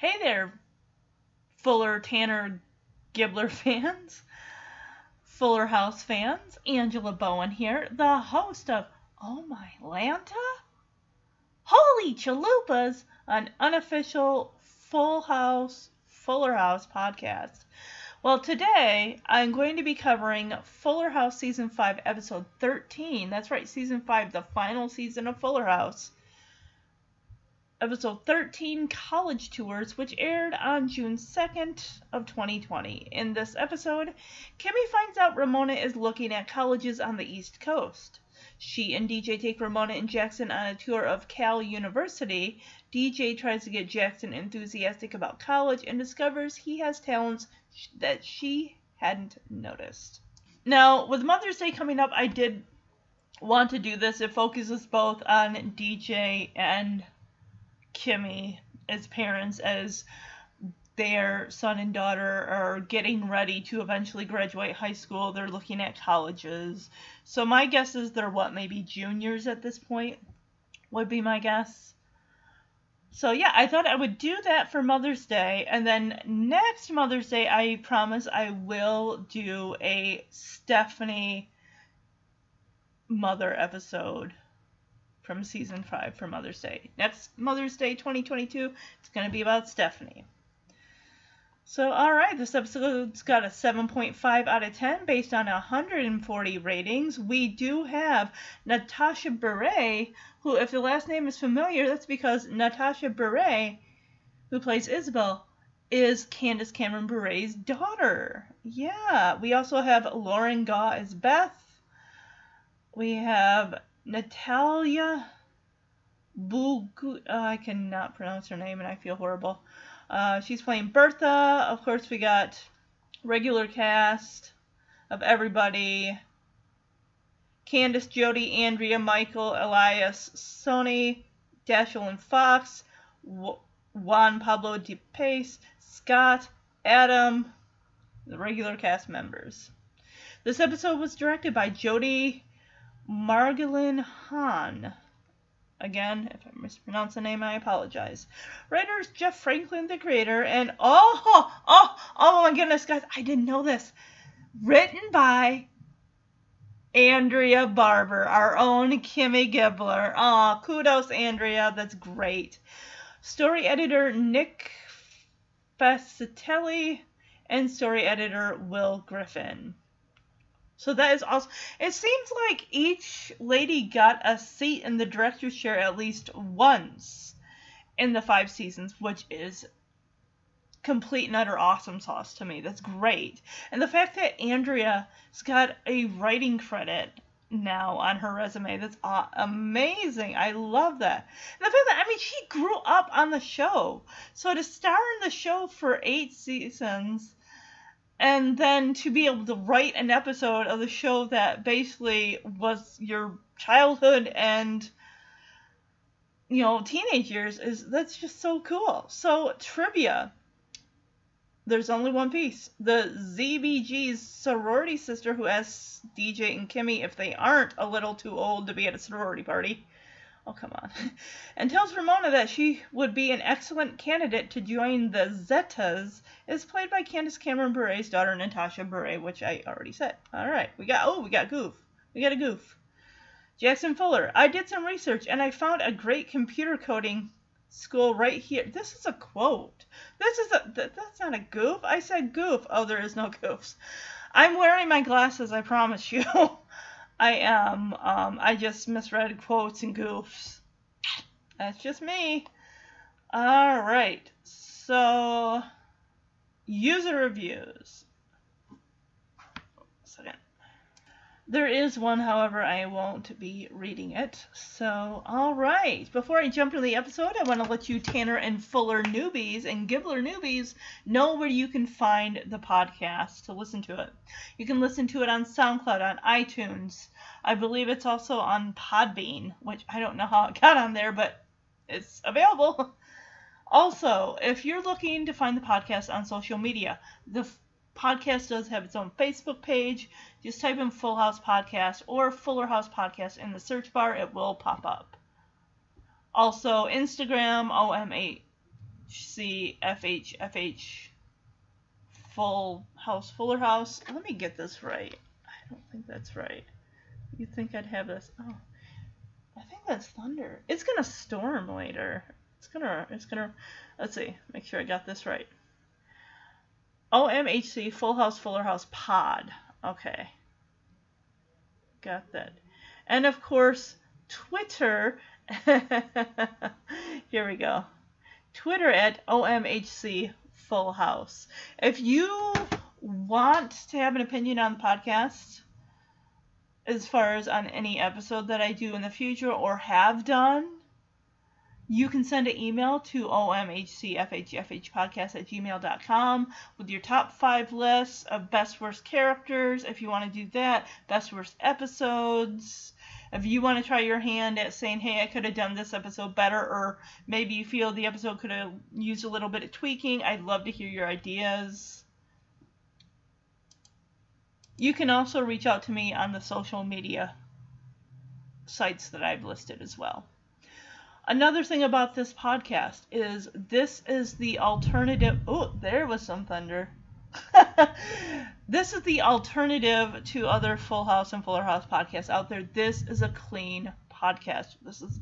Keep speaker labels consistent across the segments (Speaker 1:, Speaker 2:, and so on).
Speaker 1: Hey there, Fuller Tanner Gibbler fans, Fuller House fans. Angela Bowen here, the host of Oh My Lanta? Holy Chalupas, an unofficial Full House, Fuller House podcast. Well, today I'm going to be covering Fuller House Season 5, Episode 13. That's right, Season 5, the final season of Fuller House episode 13 college tours which aired on june 2nd of 2020 in this episode kimmy finds out ramona is looking at colleges on the east coast. She and dj take ramona and jackson on a tour of cal university. Dj tries to get jackson enthusiastic about college and discovers he has talents that she hadn't noticed. Now with mother's day coming up i did want to do this. It focuses both on dj and Kimmy as parents as their son and daughter are getting ready to eventually graduate high school. They're looking at colleges. So my guess is they're what, maybe juniors at this point? Would be my guess. So yeah, I thought I would do that for Mother's Day. And then next Mother's Day, I promise I will do a Stephanie mother episode from season 5 for Mother's Day. Next Mother's Day 2022, it's going to be about Stephanie. So, alright, this episode's got a 7.5 out of 10 based on 140 ratings. We do have Natasha Bure, who, if the last name is familiar, that's because Natasha Bure, who plays Isabel, is Candace Cameron Bure's daughter. Yeah, we also have Lauren Gaw as Beth. We have Natalia Bulgu. Uh, I cannot pronounce her name, and I feel horrible. Uh, she's playing Bertha. Of course, we got regular cast of everybody. Candace, Jody, Andrea, Michael, Elias, Soni, Dashiell and Fox, w- Juan Pablo Di Pace, Scott, Adam, the regular cast members. This episode was directed by Jody Margolin Hahn. Again, if I mispronounce the name, I apologize. Writers Jeff Franklin, the creator, and oh, oh, oh my goodness, guys, I didn't know this. Written by Andrea Barber, our own Kimmy Gibbler. Aw, kudos, Andrea, that's great. Story editor Nick Fascitelli, and story editor Will Griffin. So that is awesome. It seems like each lady got a seat in the director's chair at least once in the five seasons, which is complete and utter awesome sauce to me. That's great. And the fact that Andrea's got a writing credit now on her resume, that's amazing. I love that. And the fact that, I mean, she grew up on the show. So to star in the show for eight seasons and then to be able to write an episode of the show that basically was your childhood and you know teenage years is that's just so cool. So trivia. There's only one piece. The zbg's sorority sister who asks dj and kimmy if they aren't a little too old to be at a sorority party Oh, come on. And tells Ramona that she would be an excellent candidate to join the Zetas, is played by Candace Cameron Bure's daughter, Natasha Bure, which I already said. All right, we got, oh, we got Goof. We got a Goof. Jackson Fuller. I did some research and I found a great computer coding school right here. This is a quote. This is a, th- that's not a goof. I said goof. Oh, there is no goofs. I'm wearing my glasses, I promise you. I am. Um, I just misread quotes and goofs. That's just me. All right. So, user reviews. There is one, however, I won't be reading it. So, all right. Before I jump into the episode, I want to let you Tanner and Fuller newbies and Gibbler newbies know where you can find the podcast to listen to it. You can listen to it on SoundCloud, on iTunes. I believe it's also on Podbean, which I don't know how it got on there, but it's available. Also, if you're looking to find the podcast on social media, the podcast does have its own Facebook page. Just type in Full House Podcast or Fuller House Podcast in the search bar, it will pop up. Also, Instagram, OMHCFHFH, Full House, Fuller House. Let me get this right. I don't think that's right. You think I'd have this? Oh, I think that's thunder. It's gonna storm later. It's gonna, it's gonna, let's see, make sure I got this right. OMHC Full House Fuller House Pod. Okay. Got that. And of course, Twitter. Here we go. Twitter at OMHC Full House. If you want to have an opinion on the podcast, as far as on any episode that I do in the future or have done, you can send an email to omhcfhfhpodcast at gmail.com with your top five lists of best worst characters if you want to do that, best worst episodes. If you want to try your hand at saying, hey, I could have done this episode better, or maybe you feel the episode could have used a little bit of tweaking, I'd love to hear your ideas. You can also reach out to me on the social media sites that I've listed as well. Another thing about this podcast is this is the alternative. Oh, there was some thunder. this is the alternative to other Full House and Fuller House podcasts out there. This is a clean podcast. This is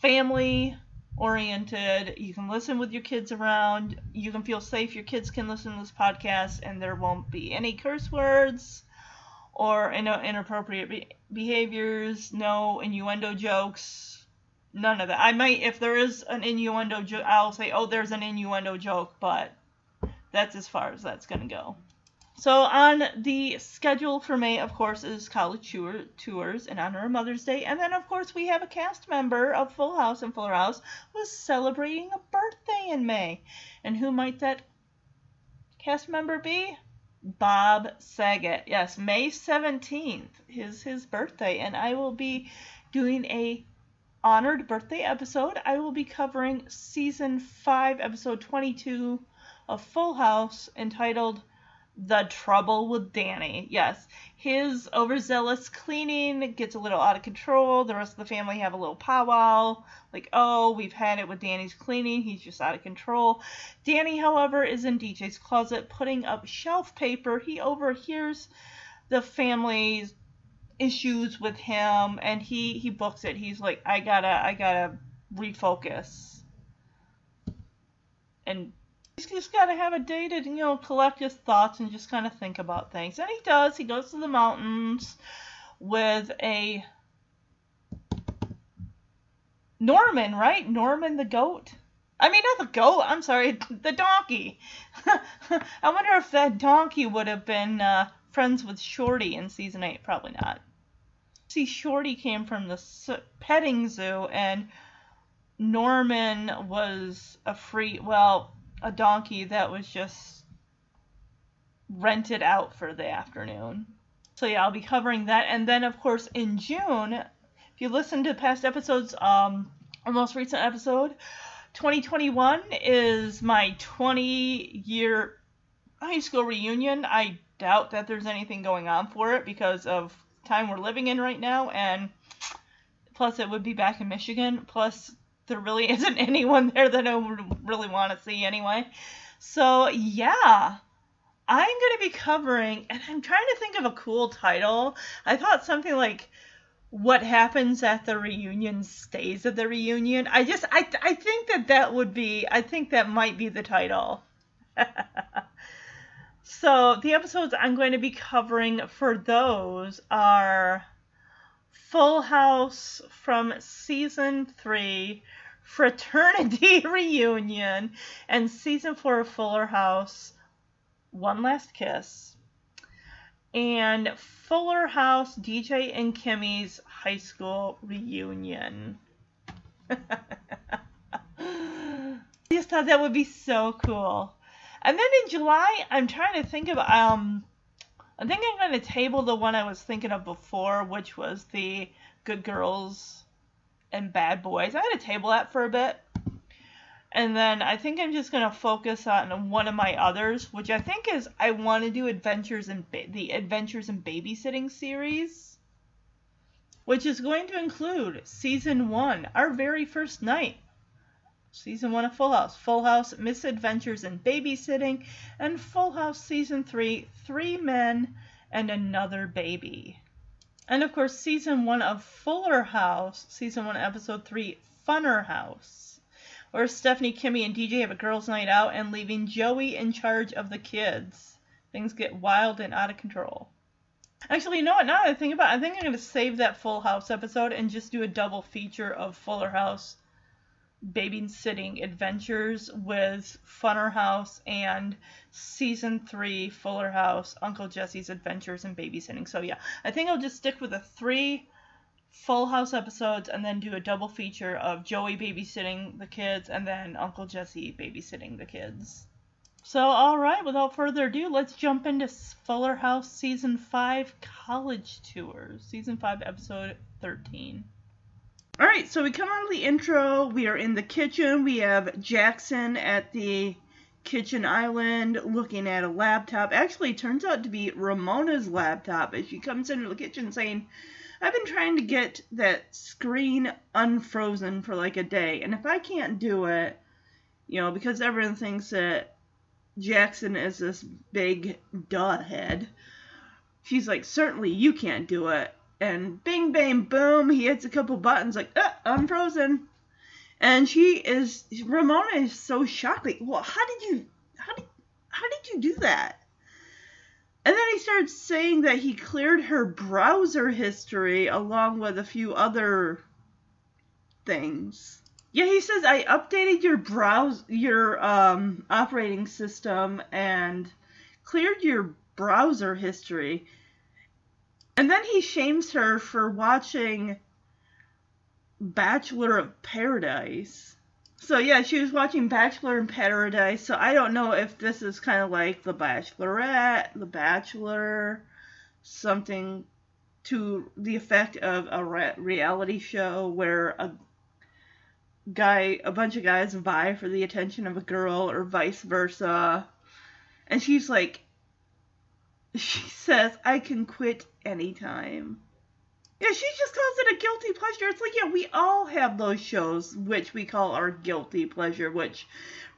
Speaker 1: family oriented. You can listen with your kids around. You can feel safe. Your kids can listen to this podcast, and there won't be any curse words or inappropriate be- behaviors, no innuendo jokes none of that. I might, if there is an innuendo joke, I'll say, oh, there's an innuendo joke, but that's as far as that's going to go. So on the schedule for May, of course, is college tour, tours in honor of Mother's Day, and then of course we have a cast member of Full House and Fuller House who's celebrating a birthday in May, and who might that cast member be? Bob Saget. Yes, May 17th is his birthday, and I will be doing a honored birthday episode, I will be covering season 5, episode 22 of Full House entitled The Trouble with Danny. Yes, his overzealous cleaning gets a little out of control. The rest of the family have a little powwow. Like, oh, we've had it with Danny's cleaning. He's just out of control. Danny, however, is in DJ's closet putting up shelf paper. He overhears the family's issues with him and he he books it. He's like i gotta i gotta refocus. And he's just gotta have a day to you know collect his thoughts and just kind of think about things. And he does. He goes to the mountains with a norman right? Norman the goat? I mean, not the goat. I'm sorry, the donkey. I wonder if that donkey would have been uh, friends with Shorty in season eight. Probably not see Shorty came from the petting zoo, and Norman was a free, well, a donkey that was just rented out for the afternoon. So yeah, I'll be covering that, and then of course in June, if you listen to past episodes, um, our most recent episode, 2021 is my 20 year high school reunion. I doubt that there's anything going on for it because of time we're living in right now, and plus it would be back in Michigan. Plus, there really isn't anyone there that I would really want to see anyway. So, yeah. I'm going to be covering, and I'm trying to think of a cool title. I thought something like what happens at the reunion stays at the reunion. I just, I, I think that that would be, I think that might be the title. So the episodes I'm going to be covering for those are Full House from season three, Fraternity Reunion, and season four of Fuller House, One Last Kiss. and Fuller House DJ and Kimmy's high school reunion. I just thought that would be so cool. And then in July, I'm trying to think of um I think I'm going to table the one I was thinking of before, which was the Good Girls and Bad Boys. I'm going to table that for a bit. And then I think I'm just going to focus on one of my others, which I think is I want to do Adventures in ba- the Adventures in Babysitting series, which is going to include season 1, our very first night. Season 1 of Full House, Full House Misadventures in Babysitting, and Full House Season 3 Three Men and Another Baby. And of course, Season 1 of Fuller House, Season 1, Episode 3 Funner House, where Stephanie, Kimmy, and DJ have a girls' night out and leaving Joey in charge of the kids. Things get wild and out of control. Actually, you know what? Now that I think about it, I think I'm going to save that Full House episode and just do a double feature of Fuller House babysitting adventures with Funner House and season three Fuller House Uncle Jesse's adventures in babysitting. So yeah, I think I'll just stick with the three Full House episodes and then do a double feature of Joey babysitting the kids and then Uncle Jesse babysitting the kids. So all right, without further ado, let's jump into Fuller House season five college tours, season five episode thirteen. All right, so we come out of the intro. We are in the kitchen. We have Jackson at the kitchen island looking at a laptop. Actually, it turns out to be Ramona's laptop as she comes into the kitchen saying, I've been trying to get that screen unfrozen for like a day, and if I can't do it, you know, because everyone thinks that Jackson is this big duh head, she's like, certainly you can't do it and bing bang boom he hits a couple buttons like uh, i'm frozen. And she is ramona is so shocked like well how did you how did how did you do that? And then he starts saying that he cleared her browser history along with a few other things. Yeah he says i updated your browse your um operating system and cleared your browser history and then he shames her for watching Bachelor of Paradise. So yeah, she was watching Bachelor in Paradise. So I don't know if this is kind of like The Bachelorette, The Bachelor, something to the effect of a re- reality show where a guy, a bunch of guys vie for the attention of a girl, or vice versa. And she's like, she says, I can quit anytime. Yeah, she just calls it a guilty pleasure. It's like, yeah, we all have those shows which we call our guilty pleasure, which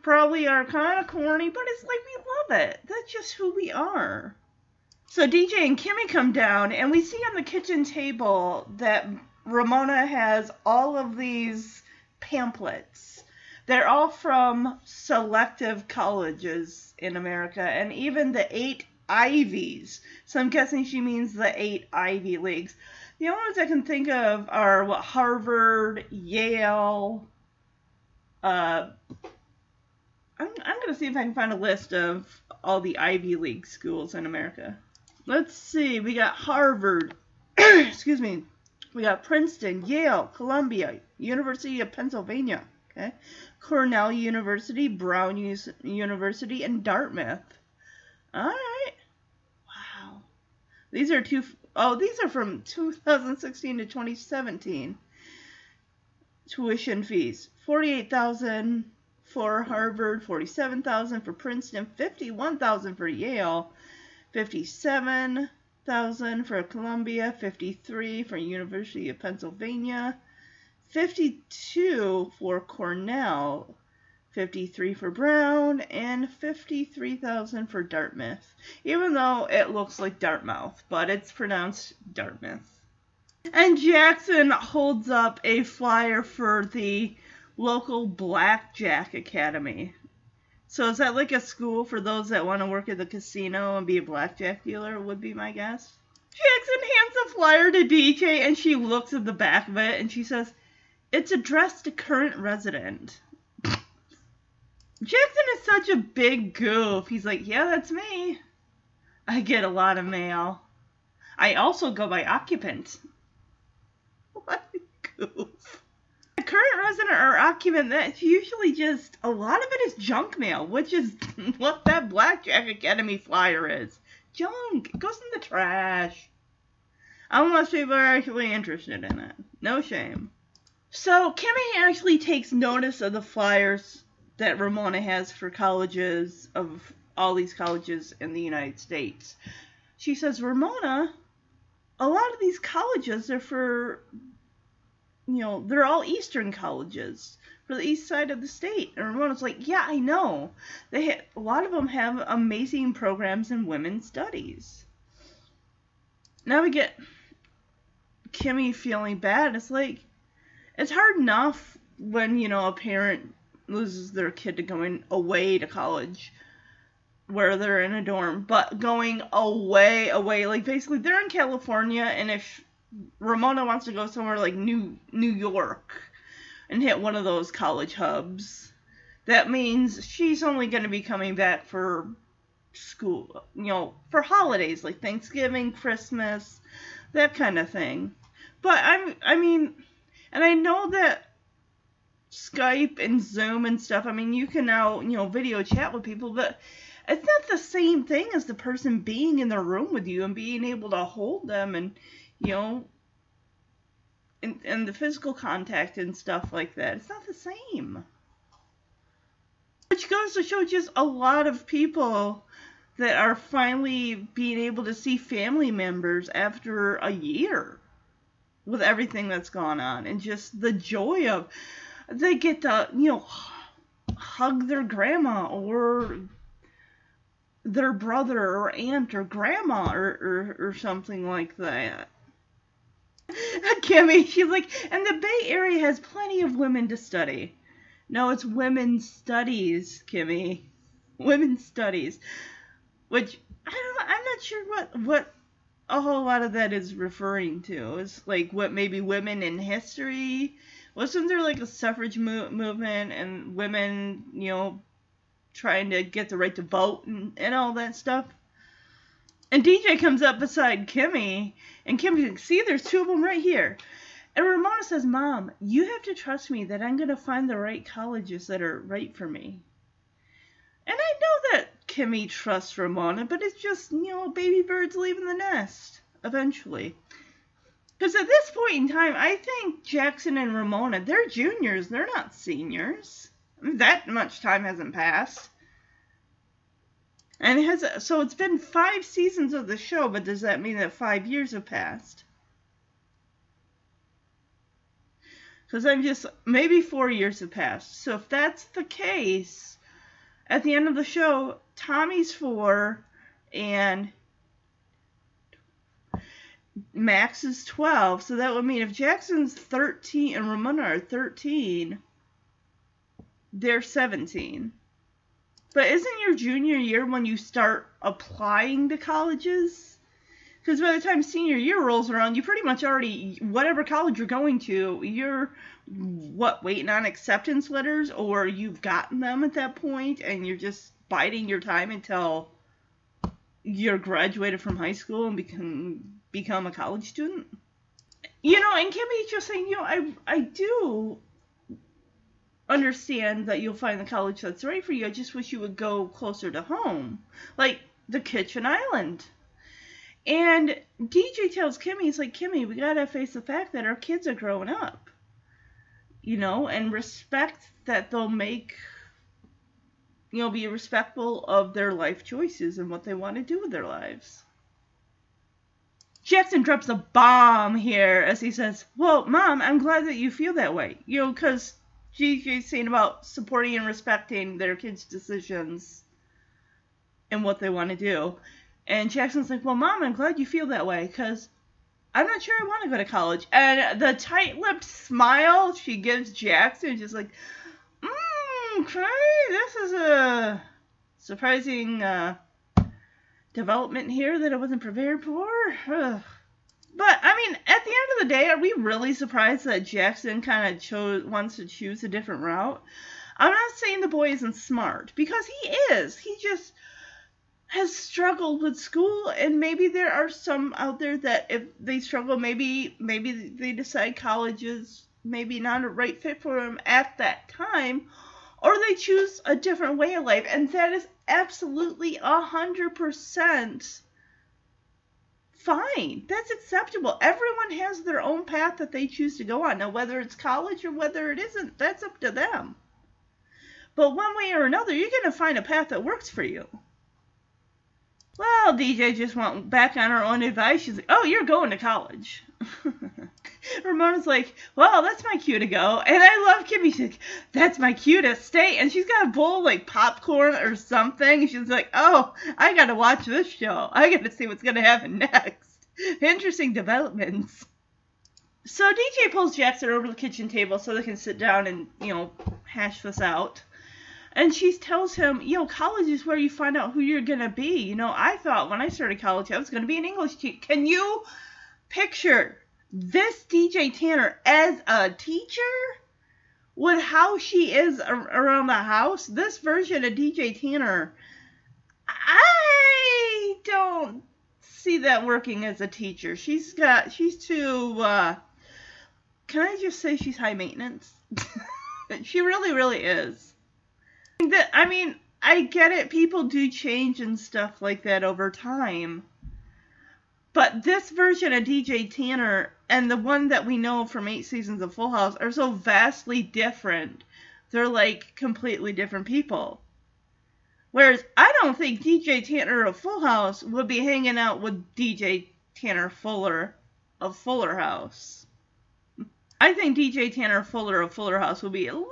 Speaker 1: probably are kind of corny, but it's like we love it. That's just who we are. So DJ and Kimmy come down, and we see on the kitchen table that Ramona has all of these pamphlets. They're all from selective colleges in America, and even the eight Ivies. So I'm guessing she means the eight Ivy Leagues. The only ones I can think of are what Harvard, Yale. Uh, I'm, I'm gonna see if I can find a list of all the Ivy League schools in America. Let's see. We got Harvard. excuse me. We got Princeton, Yale, Columbia, University of Pennsylvania. Okay. Cornell University, Brown University, and Dartmouth. All right. These are two oh, these are from 2016 to 2017. Tuition fees. 48,000 for Harvard, 47,000 for Princeton, 51,000 for Yale, 57,000 for Columbia, 53 for University of Pennsylvania, 52 for Cornell, 53 for Brown, and 53,000 for Dartmouth. Even though it looks like Dartmouth, but it's pronounced Dartmouth. And Jackson holds up a flyer for the local Blackjack Academy. So is that like a school for those that want to work at the casino and be a blackjack dealer? Would be my guess. Jackson hands a flyer to DJ and she looks at the back of it and she says, "It's addressed to current resident." Jackson is such a big goof. He's like, "Yeah, that's me. I get a lot of mail." I also go by occupant. What a goof. A current resident or occupant, that's usually just, a lot of it is junk mail, which is what that Blackjack Academy flyer is. Junk. It goes in the trash. Unless people are actually interested in it. No shame. So Kimmy actually takes notice of the flyers that Ramona has for colleges of all these colleges in the United States. She says, Ramona, a lot of these colleges are for, you know, they're all Eastern colleges for the east side of the state. And Ramona's like, yeah, I know. They ha- a lot of them have amazing programs in women's studies. Now we get Kimmy feeling bad. It's like, it's hard enough when, you know, a parent loses their kid to going away to college where they're in a dorm, but going away, away, like basically they're in California, and if Ramona wants to go somewhere like New New York and hit one of those college hubs, that means she's only going to be coming back for school, you know, for holidays like Thanksgiving, Christmas, that kind of thing. But I'm, I mean, and I know that Skype and Zoom and stuff, I mean, you can now, you know, video chat with people, but it's not the same thing as the person being in the room with you and being able to hold them and, you know, and, and the physical contact and stuff like that. It's not the same. Which goes to show just a lot of people that are finally being able to see family members after a year with everything that's gone on and just the joy of they get to you know hug their grandma or their brother or aunt or grandma or, or, or something like that Kimmy, she's like, and the Bay Area has plenty of women to study. No, it's women's studies, Kimmy. Women's studies. Which I don't I'm not sure what what a whole lot of that is referring to. It's like what maybe women in history. Wasn't there like a suffrage mo- movement and women, you know, trying to get the right to vote and, and all that stuff? And DJ comes up beside Kimmy, and Kimmy's like, see, there's two of them right here. And Ramona says, Mom, you have to trust me that I'm going to find the right colleges that are right for me. And I know that Kimmy trusts Ramona, but it's just, you know, baby birds leaving the nest eventually. Because at this point in time, I think Jackson and Ramona, they're juniors, they're not seniors. That much time hasn't passed. And it has so it's been five seasons of the show, but does that mean that five years have passed? Because I'm just maybe four years have passed. So if that's the case, at the end of the show, Tommy's four and Max is 12. So that would mean if Jackson's 13 and Ramona are 13, they're 17. But isn't your junior year when you start applying to colleges? Because by the time senior year rolls around, you pretty much already, whatever college you're going to, you're, what, waiting on acceptance letters, or you've gotten them at that point, and you're just biding your time until you're graduated from high school and become become a college student. You know, and Kimmy's just saying, you know, I I do understand that you'll find the college that's right for you. I just wish you would go closer to home, like the Kitchen Island. And DJ tells Kimmy, he's like, Kimmy, we gotta face the fact that our kids are growing up, you know, and respect that they'll make, you know, be respectful of their life choices and what they want to do with their lives. Jackson drops a bomb here as he says, Well, Mom, I'm glad that you feel that way. You know, because DJ's saying about supporting and respecting their kids' decisions and what they want to do. And Jackson's like, Well, Mom, I'm glad you feel that way because I'm not sure I want to go to college. And the tight lipped smile she gives Jackson is just like, Mmm, okay, this is a surprising uh, development here that I wasn't prepared for. Ugh. But I mean, at the end of the day, are we really surprised that Jackson kind of chose wants to choose a different route? I'm not saying the boy isn't smart because he is. He just has struggled with school and maybe there are some out there that if they struggle maybe maybe they decide college is maybe not a right fit for them at that time or they choose a different way of life and that is absolutely a hundred percent. Fine. That's acceptable. Everyone has their own path that they choose to go on. Now whether it's college or whether it isn't that's up to them. But one way or another you're going to find a path that works for you. Well, DJ just went back on her own advice. She's like, oh, you're going to college. Ramona's like, well, that's my cue to go. And I love Kimmy. She's like, that's my cue to stay. And she's got a bowl of, like popcorn or something. She's like, oh, I got to watch this show. I got to see what's going to happen next. Interesting developments. So DJ pulls Jackson over to the kitchen table so they can sit down and, you know, hash this out. And she tells him, you know, college is where you find out who you're going to be. You know, I thought when I started college I was going to be an English teacher. Can you picture this DJ Tanner as a teacher? With how she is around the house, this version of DJ Tanner, I don't see that working as a teacher. She's got, she's too, uh, can I just say she's high maintenance? she really, really is. I mean, I get it. People do change and stuff like that over time. But this version of DJ Tanner and the one that we know from eight seasons of Full House are so vastly different. They're like completely different people. Whereas I don't think DJ Tanner of Full House would be hanging out with DJ Tanner Fuller of Fuller House. I think DJ Tanner Fuller of Fuller House would be a little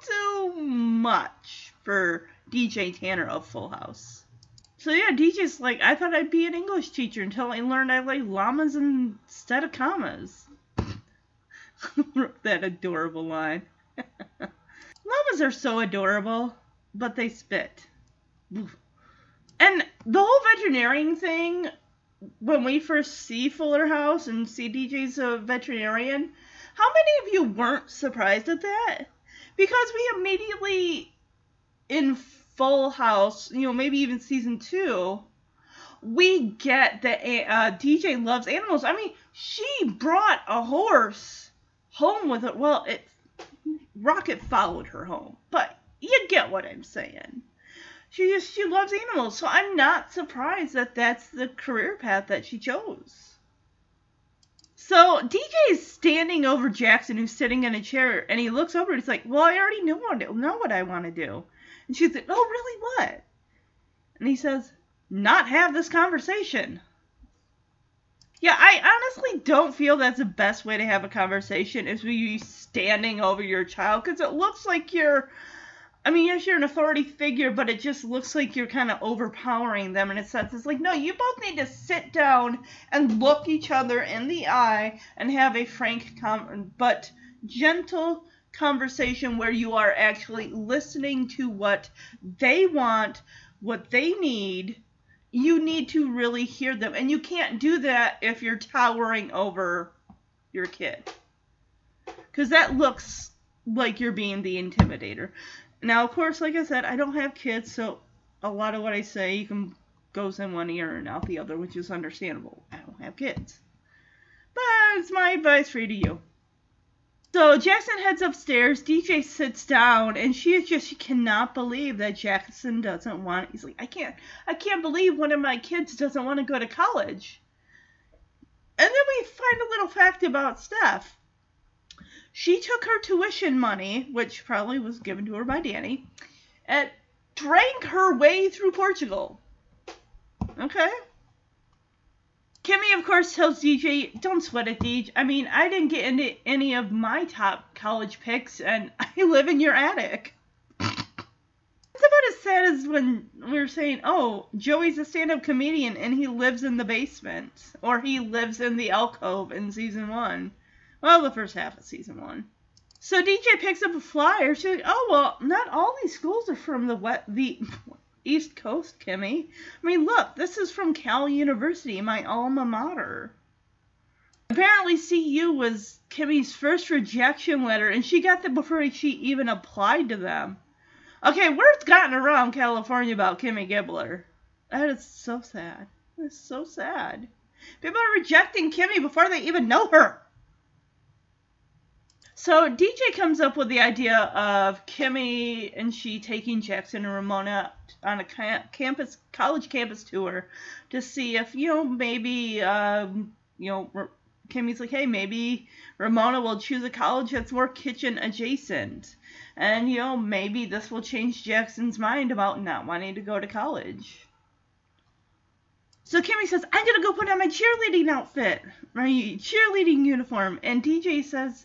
Speaker 1: too much for DJ Tanner of Full House. So yeah, DJ's like, I thought I'd be an English teacher until I learned I like llamas instead of commas. that adorable line. llamas are so adorable, but they spit. And the whole veterinarian thing, when we first see Fuller House and see DJ's a veterinarian, how many of you weren't surprised at that? because we immediately in Full House, you know, maybe even season two, we get that uh, DJ loves animals. I mean, she brought a horse home with it. Well, it Rocket followed her home, but you get what I'm saying. She just she loves animals, so I'm not surprised that that's the career path that she chose. So DJ is standing over Jackson, who's sitting in a chair, and he looks over and he's like, "Well, I already know what know what I want to do." And she's like, "Oh, really? What?" And he says, "Not have this conversation." Yeah, I honestly don't feel that's the best way to have a conversation is you standing over your child because it looks like you're I mean, yes, you're an authority figure, but it just looks like you're kind of overpowering them in a sense. It's like, no, you both need to sit down and look each other in the eye and have a frank, com- but gentle conversation where you are actually listening to what they want, what they need. You need to really hear them. And you can't do that if you're towering over your kid. Because that looks like you're being the intimidator. Now, of course, like I said, I don't have kids, so a lot of what I say you can goes in one ear and out the other, which is understandable. I don't have kids. But it's my advice for you to you. So Jackson heads upstairs. DJ sits down, and she is just she cannot believe that Jackson doesn't want. He's like, I can't, I can't believe one of my kids doesn't want to go to college. And then we find a little fact about Steph. She took her tuition money, which probably was given to her by Danny, and drank her way through Portugal. Okay. Kimmy, of course, tells DJ, don't sweat it, DJ. I mean, I didn't get into any of my top college picks, and I live in your attic. It's about as sad as when we were saying, oh, Joey's a stand up comedian and he lives in the basement, or he lives in the alcove in season one. Well, the first half of season one. So DJ picks up a flyer. She's like, "Oh well, not all these schools are from the west, the East Coast, Kimmy. I mean, look, this is from Cal University, my alma mater. Apparently, CU was Kimmy's first rejection letter, and she got that before she even applied to them. Okay, word's gotten around California about Kimmy Gibbler. That is so sad. That's so sad. People are rejecting Kimmy before they even know her. So DJ comes up with the idea of Kimmy and she taking Jackson and Ramona on a campus college campus tour to see if you know maybe um, you know Kimmy's like, hey, maybe Ramona will choose a college that's more kitchen adjacent, and you know maybe this will change Jackson's mind about not wanting to go to college. So Kimmy says, I'm gonna go put on my cheerleading outfit, my cheerleading uniform, and DJ says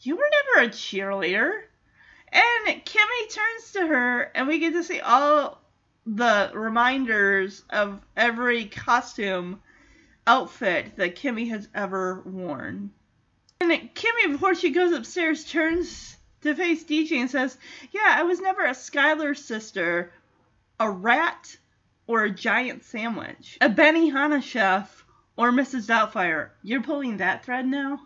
Speaker 1: you were never a cheerleader. And Kimmy turns to her, and we get to see all the reminders of every costume outfit that Kimmy has ever worn. And Kimmy, before she goes upstairs, turns to face DJ and says, Yeah, I was never a Schuyler sister, a rat, or a giant sandwich, a Benihana chef, or Mrs. Doubtfire. You're pulling that thread now?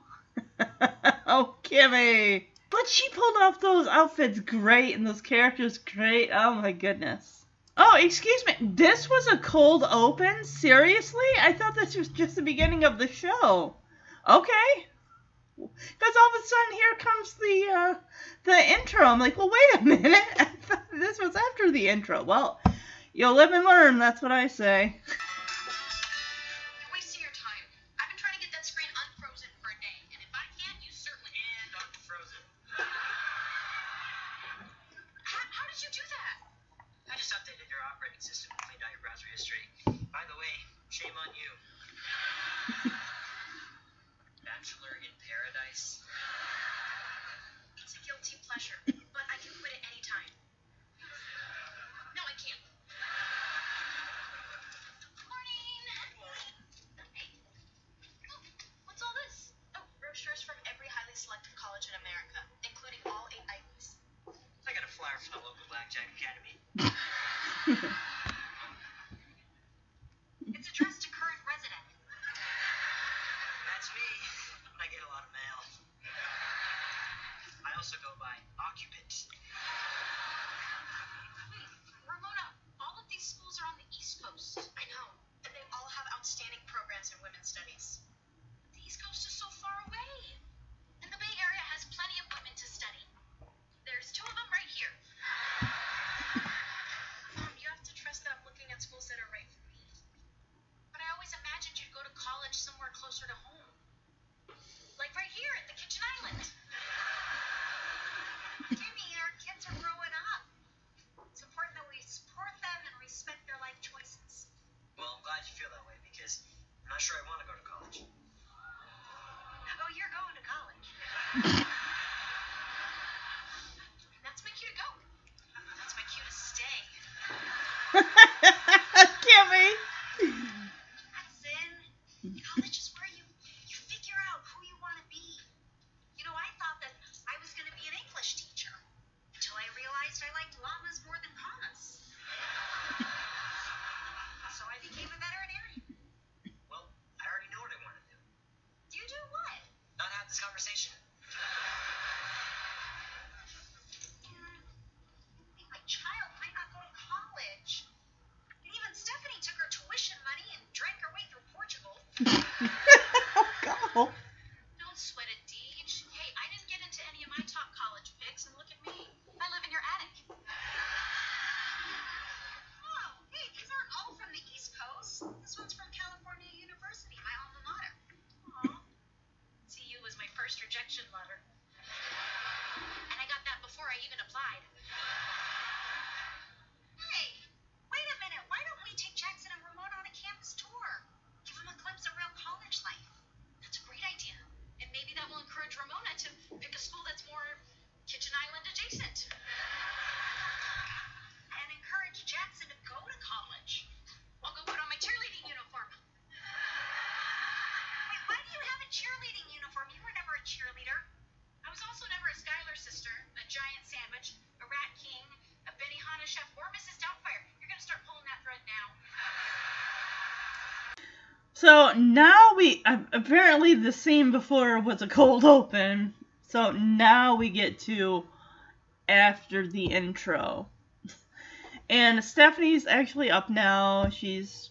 Speaker 1: oh, Kimmy! But she pulled off those outfits great and those characters great. Oh my goodness. Oh, excuse me. This was a cold open? Seriously? I thought this was just the beginning of the show. Okay. Because all of a sudden here comes the uh, the intro. I'm like, well, wait a minute. I thought this was after the intro. Well, you'll live and learn. That's what I say.
Speaker 2: So now
Speaker 1: we apparently the scene before was a cold open. So now we get to after the intro. And Stephanie's actually up now. She's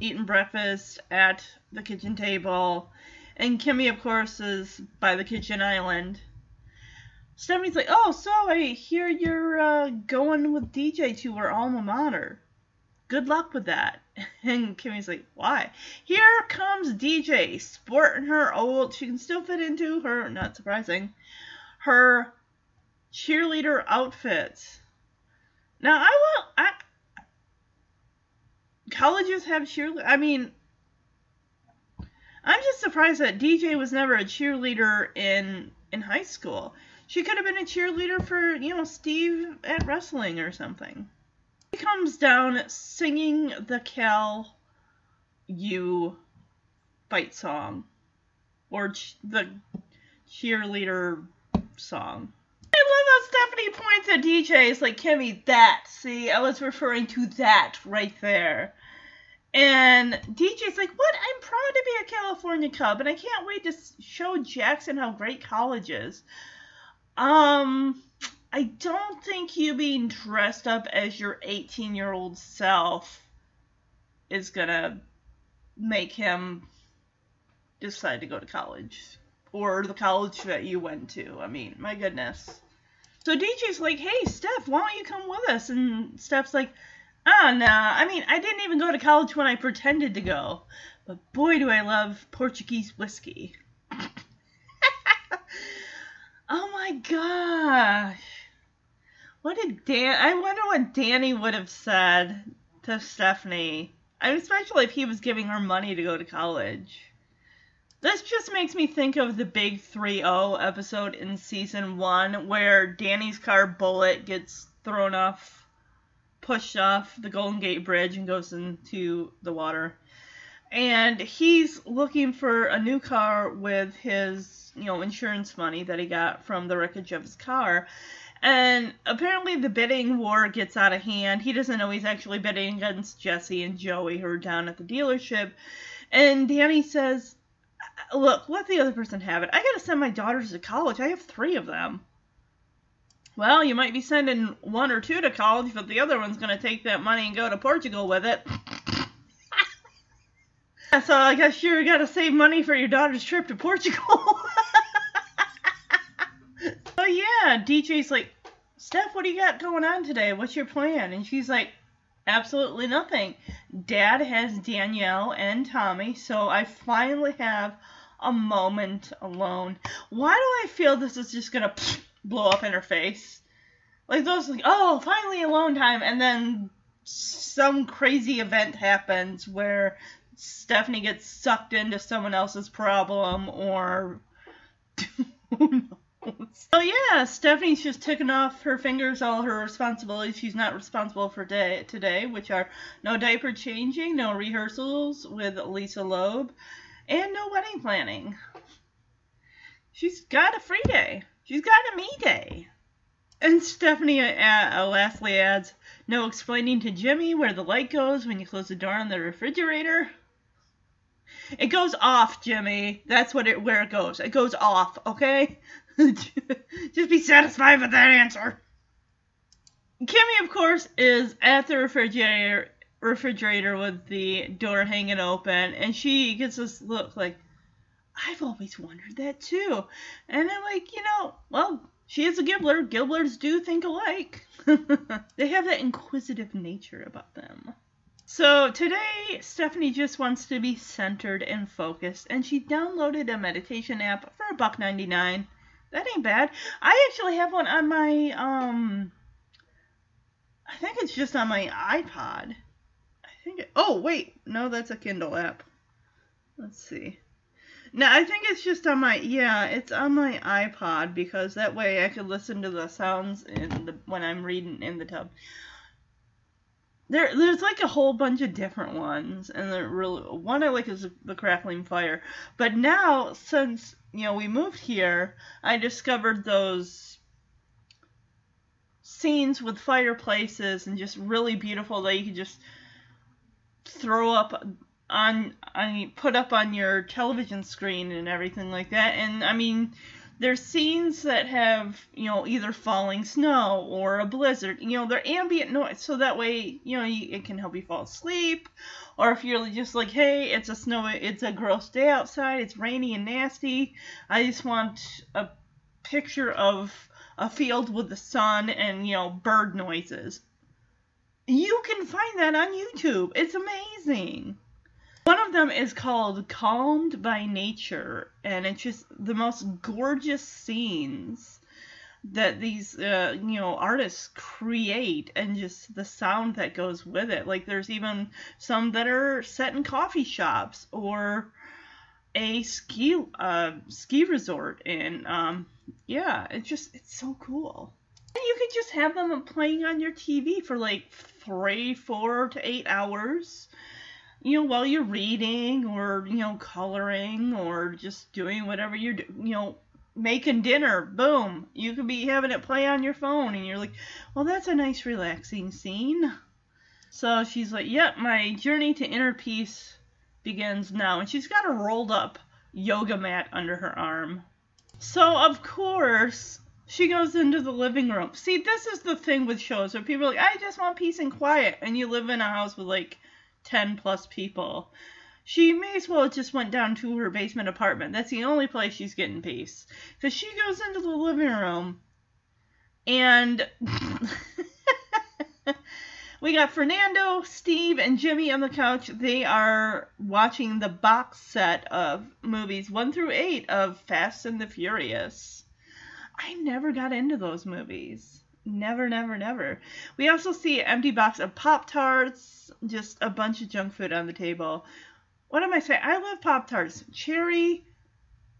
Speaker 1: eating breakfast at the kitchen table. And Kimmy, of course, is by the kitchen island. Stephanie's like, Oh, so I hear you're uh, going with DJ to her alma mater. Good luck with that. And Kimmy's like, Why? Here comes DJ, sporting her old, she can still fit into her, not surprising, her cheerleader outfits. Now, I will, I, colleges have cheerleader. I mean, I'm just surprised that DJ was never a cheerleader in in high school. She could have been a cheerleader for you know Steve at wrestling or something. He comes down singing the Cal U fight song or ch- the cheerleader song. I love how Stephanie points at DJ. It's like, Kimmy, that. See, I was referring to that right there. And DJ's like, what? I'm proud to be a California Cub, and I can't wait to show Jackson how great college is. Um, I don't think you being dressed up as your 18 year old self is gonna make him decide to go to college. Or the college that you went to. I mean, my goodness. So DJ's like, hey, Steph, why don't you come with us? And Steph's like, ah, nah. I mean, I didn't even go to college when I pretended to go. But boy, do I love Portuguese whiskey. oh my gosh. What did Dan. I wonder what Danny would have said to Stephanie. I mean, especially if he was giving her money to go to college. This just makes me think of the Big 3 0 episode in season 1 where Danny's car bullet gets thrown off, pushed off the Golden Gate Bridge and goes into the water. And he's looking for a new car with his, you know, insurance money that he got from the wreckage of his car. And apparently the bidding war gets out of hand. He doesn't know he's actually bidding against Jesse and Joey who are down at the dealership. And Danny says, look, let the other person have it. I gotta send my daughters to college. I have three of them. Well, you might be sending one or two to college, but the other one's gonna take that money and go to Portugal with it. so I guess you gotta save money for your daughter's trip to Portugal. so yeah, DJ's like, Steph, what do you got going on today? What's your plan? And she's like, absolutely nothing. Dad has Danielle and Tommy, so I finally have a moment alone. Why do I feel this is just gonna blow up in her face? Like those, like, oh, finally alone time, and then some crazy event happens where Stephanie gets sucked into someone else's problem, or? So yeah, Stephanie's just taking off her fingers all her responsibilities she's not responsible for day, today, which are no diaper changing, no rehearsals with Lisa Loeb, and no wedding planning. She's got a free day. She's got a me day. And Stephanie uh, uh, lastly adds, no explaining to Jimmy where the light goes when you close the door on the refrigerator. It goes off, Jimmy. That's what it where it goes. It goes off, okay? Just be satisfied with that answer. Kimmy, of course, is at the refrigerator refrigerator with the door hanging open, and she gets this look like, I've always wondered that too. And I'm like, you know, well, she is a Gibbler. Gibblers do think alike. they have that inquisitive nature about them. So today, Stephanie just wants to be centered and focused, and she downloaded a meditation app for a buck ninety nine. That ain't bad. I actually have one on my um. I think it's just on my iPod. I think. It, oh wait, no, that's a Kindle app. Let's see. No, I think it's just on my yeah, it's on my iPod because that way I could listen to the sounds in the when I'm reading in the tub. There, there's like a whole bunch of different ones, and they're really one I like is the crackling fire. But now, since you know we moved here, I discovered those scenes with fireplaces and just really beautiful that you could just throw up on I mean, put up on your television screen and everything like that. And I mean, there's scenes that have, you know, either falling snow or a blizzard. You know, they're ambient noise, so that way, you know, you, it can help you fall asleep. Or if you're just like, hey, it's a snow, it's a gross day outside, it's rainy and nasty. I just want a picture of a field with the sun and, you know, bird noises. You can find that on YouTube. It's amazing. One of them is called Calmed by Nature, and it's just the most gorgeous scenes that these uh, you know artists create and just the sound that goes with it. Like there's even some that are set in coffee shops or a ski uh, ski resort. And um, yeah it's just it's so cool. And you could just have them playing on your tv for like three four to eight hours you know, while you're reading or, you know, coloring or just doing whatever you're, you know, making dinner, boom, you could be having it play on your phone and you're like, well, that's a nice relaxing scene. So she's like, yep, my journey to inner peace begins now. And she's got a rolled up yoga mat under her arm. So, of course, she goes into the living room. See, this is the thing with shows where people are like, I just want peace and quiet. And you live in a house with like 10 plus people. She may as well just went down to her basement apartment. That's the only place she's getting peace. Because she goes into the living room and we got Fernando, Steve, and Jimmy on the couch. They are watching the box set of movies 1 through 8 of Fast and the Furious. I never got into those movies. Never, never, never. We also see an empty box of Pop Tarts, just a bunch of junk food on the table. What am I saying? I love Pop Tarts. Cherry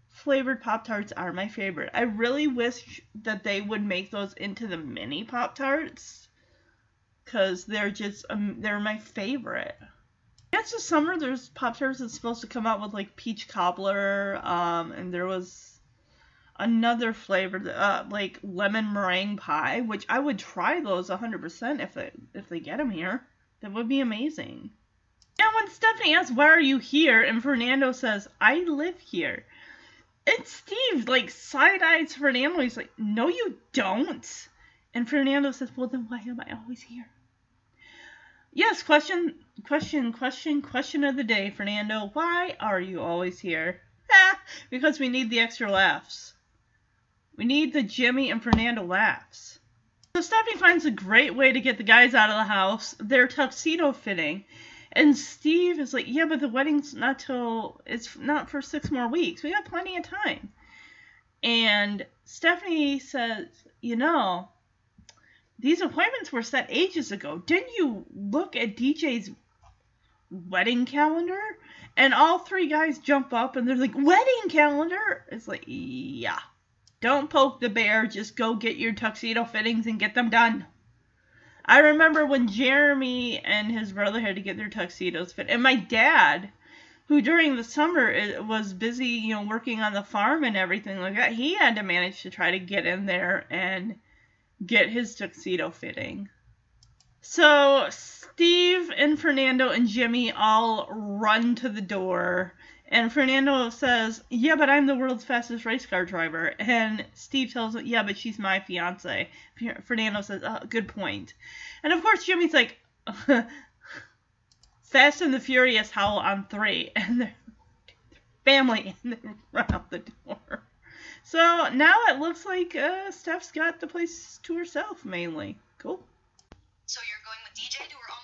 Speaker 1: flavored Pop Tarts are my favorite. I really wish that they would make those into the mini Pop Tarts because they're just um, they're my favorite. It's the summer. There's Pop Tarts that's supposed to come out with like peach cobbler, um, and there was another flavor, uh, like lemon meringue pie, which I would try those 100% if they if they get them here. That would be amazing. And when Stephanie asks, "Why are you here?" and Fernando says, "I live here," and Steve like side eyes Fernando. He's like, "No, you don't." And Fernando says, "Well, then why am I always here?" Yes, question, question, question, question of the day, Fernando. Why are you always here? because we need the extra laughs. We need the Jimmy and Fernando laughs. So Stephanie finds a great way to get the guys out of the house. They're tuxedo fitting. And Steve is like, yeah, but the wedding's not till, it's not for six more weeks. We got plenty of time. And Stephanie says, you know, these appointments were set ages ago. Didn't you look at DJ's wedding calendar? And all three guys jump up and they're like, wedding calendar? It's like, yeah. Don't poke the bear, just go get your tuxedo fittings and get them done. I remember when Jeremy and his brother had to get their tuxedos fit, and my dad, who during the summer eh, was busy, you know, working on the farm and everything like that, he had to manage to try to get in there and get his tuxedo fitting. So Steve and Fernando and Jimmy all run to the door. And Fernando says, Yeah, but I'm the world's fastest race car driver. And Steve tells him, Yeah, but she's my fiance. Fernando says, oh, Good point. And of course, Jimmy's like, Fast and the Furious howl on three. And their family, and they run out the door. So now it looks like uh, Steph's got the place to herself mainly. Cool.
Speaker 2: So you're going with DJ to her alma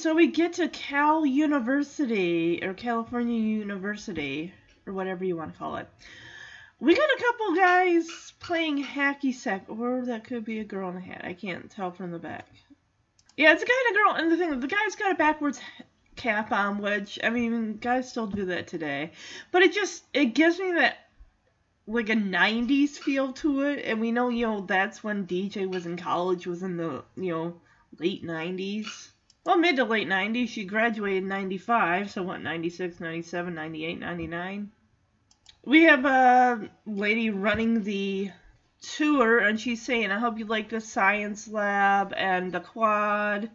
Speaker 1: so we get to Cal University or California University or whatever you want to call it. We got a couple guys playing hacky sack, or that could be a girl in a hat. I can't tell from the back. Yeah, it's a guy and a girl, and the thing, the guy's got a backwards cap on, which I mean, guys still do that today. But it just it gives me that like a 90s feel to it and we know you know that's when dj was in college was in the you know late 90s well mid to late 90s she graduated in 95 so what 96 97 98 99 we have a lady running the tour and she's saying i hope you like the science lab and the quad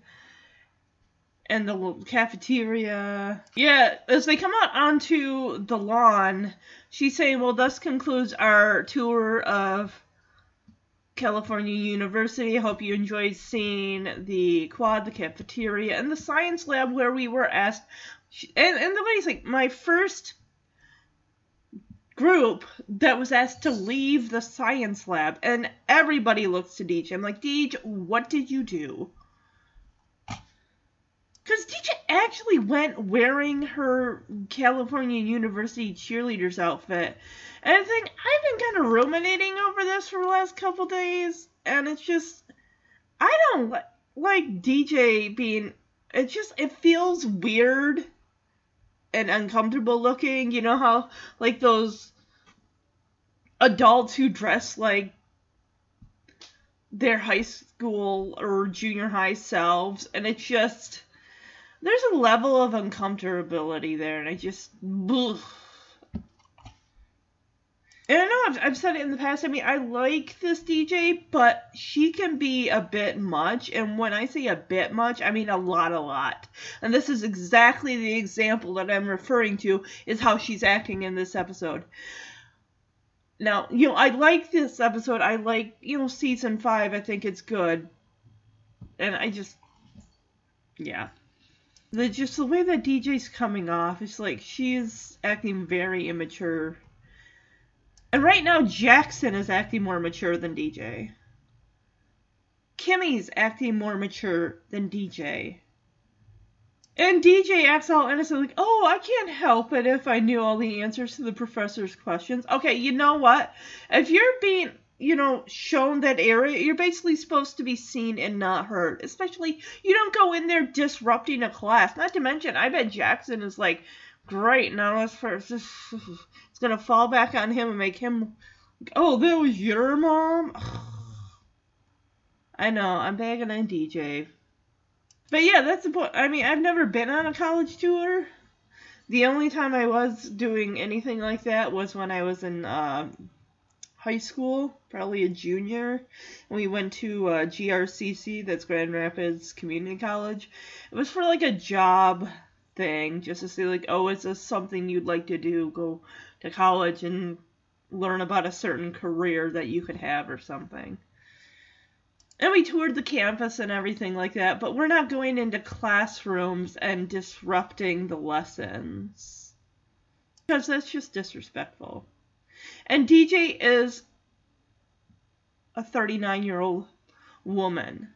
Speaker 1: and the cafeteria. Yeah, as they come out onto the lawn, she's saying, Well, thus concludes our tour of California University. Hope you enjoyed seeing the quad, the cafeteria, and the science lab where we were asked. And, and the lady's like, My first group that was asked to leave the science lab, and everybody looks to Deej. I'm like, Deej, what did you do? Because DJ actually went wearing her California University cheerleader's outfit. And I think I've been kind of ruminating over this for the last couple days. And it's just, I don't li- like DJ being, it just, it feels weird and uncomfortable looking. You know how, like, those adults who dress like their high school or junior high selves. And it's just there's a level of uncomfortability there, and I just. And I know I've, I've said it in the past. I mean, I like this DJ, but she can be a bit much. And when I say a bit much, I mean a lot, a lot. And this is exactly the example that I'm referring to, is how she's acting in this episode. Now, you know, I like this episode. I like, you know, season five. I think it's good. And I just. Yeah the just the way that DJ's coming off, it's like she's acting very immature. And right now Jackson is acting more mature than DJ. Kimmy's acting more mature than DJ. And DJ acts all innocent, like, oh, I can't help it if I knew all the answers to the professor's questions. Okay, you know what? If you're being you know, shown that area, you're basically supposed to be seen and not heard. Especially, you don't go in there disrupting a class. Not to mention, I bet Jackson is like, great, now it's, first, it's gonna fall back on him and make him, oh, that was your mom? I know, I'm bagging on DJ. But yeah, that's the point. I mean, I've never been on a college tour. The only time I was doing anything like that was when I was in uh, high school, probably a junior. We went to uh, GRCC, that's Grand Rapids Community College. It was for like a job thing, just to say like, oh, is this something you'd like to do? Go to college and learn about a certain career that you could have or something. And we toured the campus and everything like that, but we're not going into classrooms and disrupting the lessons. Because that's just disrespectful. And DJ is a 39 year old woman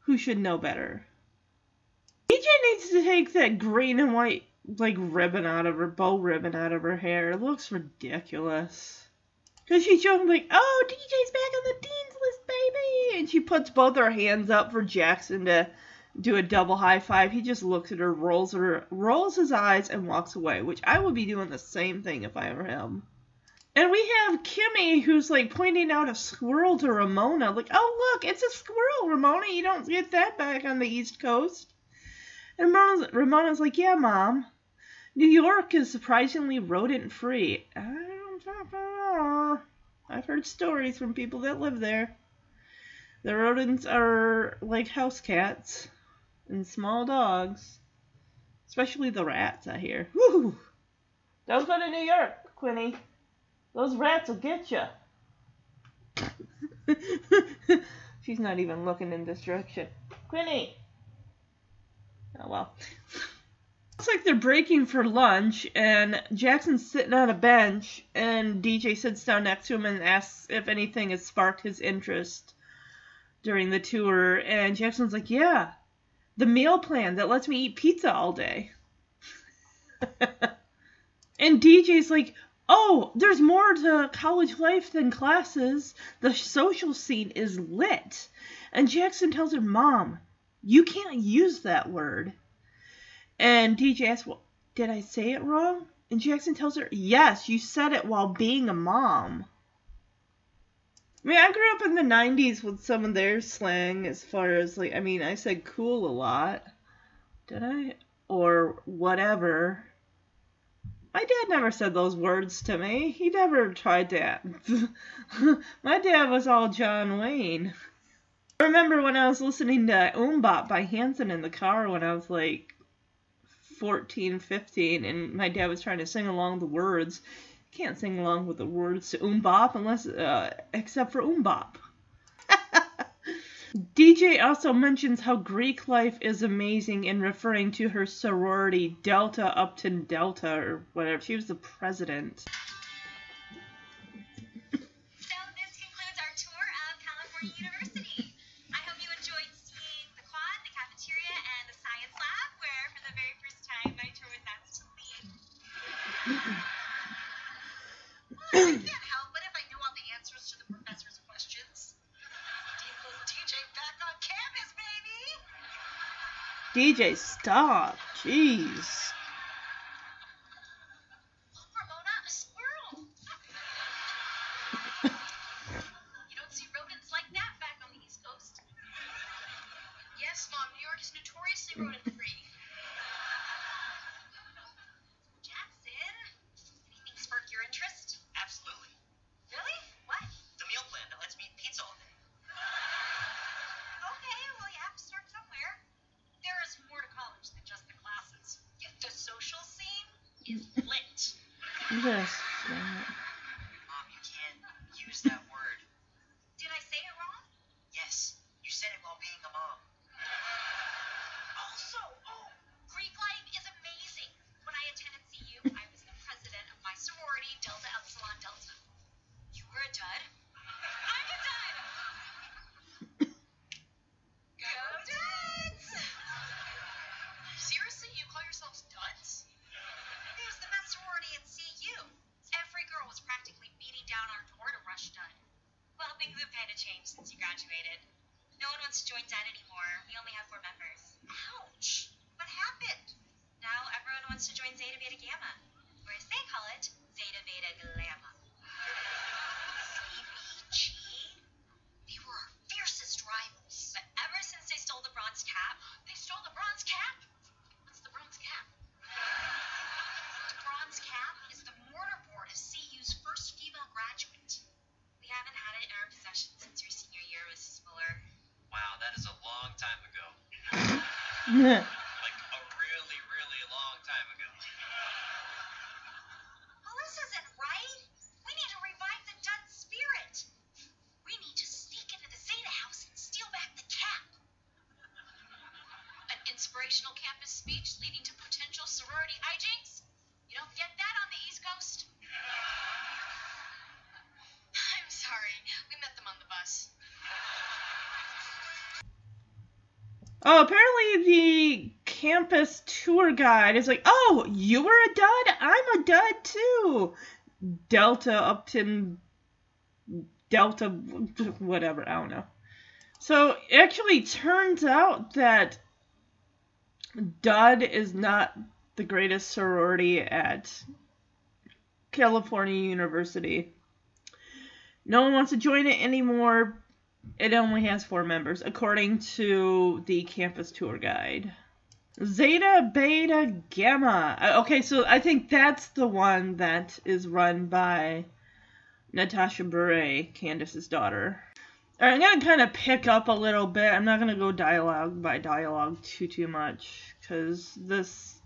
Speaker 1: who should know better. DJ needs to take that green and white like ribbon out of her bow ribbon out of her hair. It looks ridiculous. Cause she's showing like, oh, DJ's back on the dean's list, baby, and she puts both her hands up for Jackson to do a double high five. He just looks at her, rolls her, rolls his eyes, and walks away. Which I would be doing the same thing if I were him. And we have Kimmy who's like pointing out a squirrel to Ramona, like, "Oh look, it's a squirrel, Ramona. You don't get that back on the East Coast." And Ramona's, Ramona's like, "Yeah, Mom. New York is surprisingly rodent free." I've heard stories from people that live there. The rodents are like house cats and small dogs, especially the rats. I hear. Woo! Don't go to New York, Quinny. Those rats will get you. She's not even looking in this direction. Quinny! Oh well. Looks like they're breaking for lunch, and Jackson's sitting on a bench, and DJ sits down next to him and asks if anything has sparked his interest during the tour. And Jackson's like, Yeah, the meal plan that lets me eat pizza all day. and DJ's like, Oh, there's more to college life than classes. The social scene is lit. And Jackson tells her, Mom, you can't use that word. And DJ asks, well, Did I say it wrong? And Jackson tells her, Yes, you said it while being a mom. I mean, I grew up in the 90s with some of their slang as far as, like, I mean, I said cool a lot. Did I? Or whatever. My dad never said those words to me. He never tried that. My dad was all John Wayne. I remember when I was listening to MMMBop by Hanson in the car when I was like 14, 15, and my dad was trying to sing along the words. Can't sing along with the words to MMMBop unless, uh, except for MMMBop. DJ also mentions how Greek life is amazing in referring to her sorority, Delta Upton Delta, or whatever. She was the president.
Speaker 2: I can't help if I all the answers to the professor's questions. DJ back on campus, baby!
Speaker 1: DJ, stop. Jeez.
Speaker 2: One inspirational campus speech leading to potential sorority hijinks? You don't get that on the East Coast. I'm sorry. We met them on the bus.
Speaker 1: Oh, apparently the campus tour guide is like, oh, you were a dud? I'm a dud too. Delta Upton, Delta, whatever, I don't know. So it actually turns out that Dud is not the greatest sorority at California University. No one wants to join it anymore. It only has four members, according to the campus tour guide. Zeta, Beta, Gamma. Uh, Okay, so I think that's the one that is run by Natasha Bure, Candace's daughter. I'm gonna kind of pick up a little bit. I'm not gonna go dialogue by dialogue too too much because this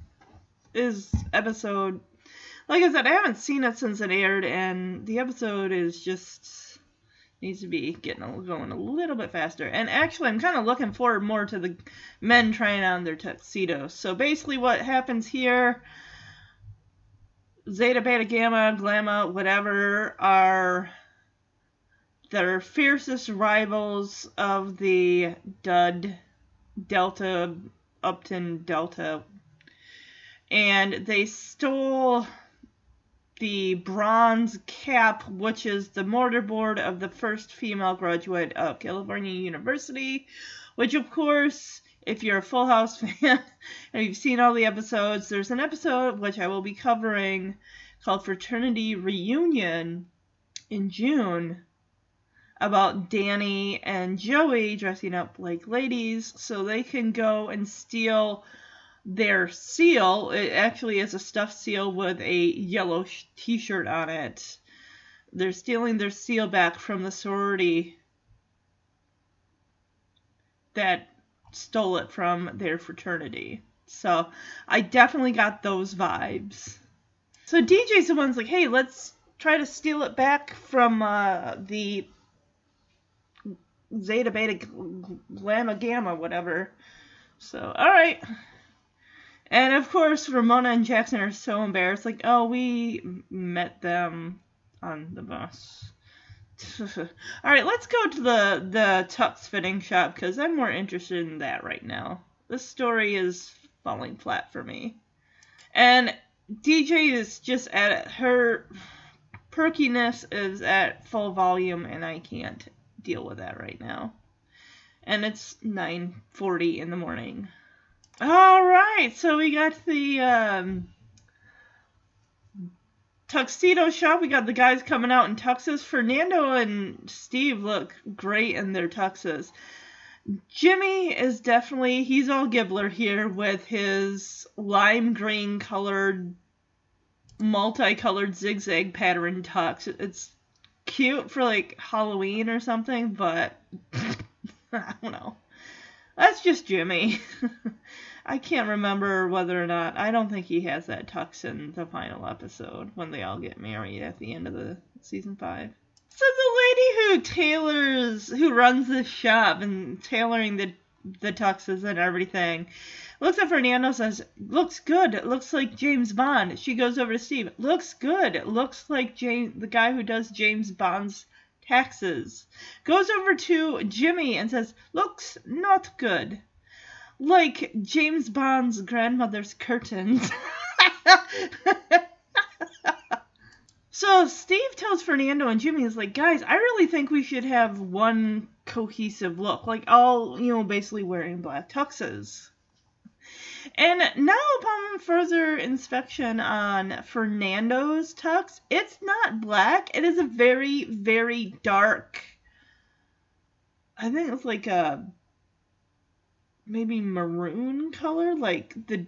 Speaker 1: is episode. Like I said, I haven't seen it since it aired, and the episode is just Needs to be getting a, going a little bit faster. And actually, I'm kind of looking forward more to the men trying on their tuxedos. So basically, what happens here Zeta, Beta, Gamma, Gamma, whatever, are their fiercest rivals of the Dud Delta, Upton Delta. And they stole the bronze cap, which is the mortarboard of the first female graduate of California University, which, of course, if you're a Full House fan and you've seen all the episodes, there's an episode which I will be covering called Fraternity Reunion in June about Danny and Joey dressing up like ladies so they can go and steal their seal. It actually is a stuffed seal with a yellow t shirt on it. They're stealing their seal back from the sorority that stole it from their fraternity. So I definitely got those vibes. So DJ's the one's like, hey, let's try to steal it back from uh, the Zeta Beta Gamma Gamma, whatever. So, alright. And of course, Ramona and Jackson are so embarrassed. Like, oh, we met them on the bus. Alright, let's go to the, the tux fitting shop because I'm more interested in that right now. This story is falling flat for me. And DJ is just at her perkiness is at full volume and I can't deal with that right now. And it's 9:40 in the morning. All right, so we got the um, tuxedo shop. We got the guys coming out in tuxes. Fernando and Steve look great in their tuxes. Jimmy is definitely he's all Gibbler here with his lime green colored multicolored zigzag pattern tux. It's cute for like Halloween or something, but I don't know. That's just Jimmy. I can't remember whether or not I don't think he has that tux in the final episode when they all get married at the end of the season five. So the lady who tailors who runs the shop and tailoring the the tuxes and everything looks at Fernando says, Looks good. It looks like James Bond. She goes over to Steve. Looks good. It looks like James the guy who does James Bond's taxes. Goes over to Jimmy and says, Looks not good. Like James Bond's grandmother's curtains. so Steve tells Fernando and Jimmy is like, guys, I really think we should have one cohesive look. Like all, you know, basically wearing black tuxes. And now, upon further inspection on Fernando's tux, it's not black. It is a very, very dark. I think it's like a maybe maroon color, like the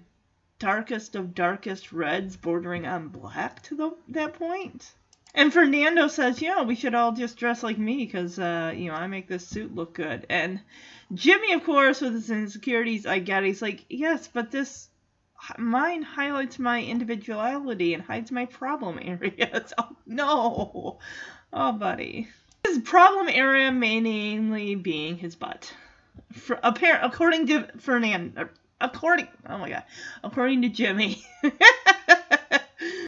Speaker 1: darkest of darkest reds bordering on black to the, that point. And Fernando says, you know, we should all just dress like me because, uh, you know, I make this suit look good. And Jimmy, of course, with his insecurities, I get, he's like, yes, but this mine highlights my individuality and hides my problem areas. Oh no, oh buddy. His problem area mainly being his butt. For, apparent, according to Fernando, according, oh my god, according to Jimmy.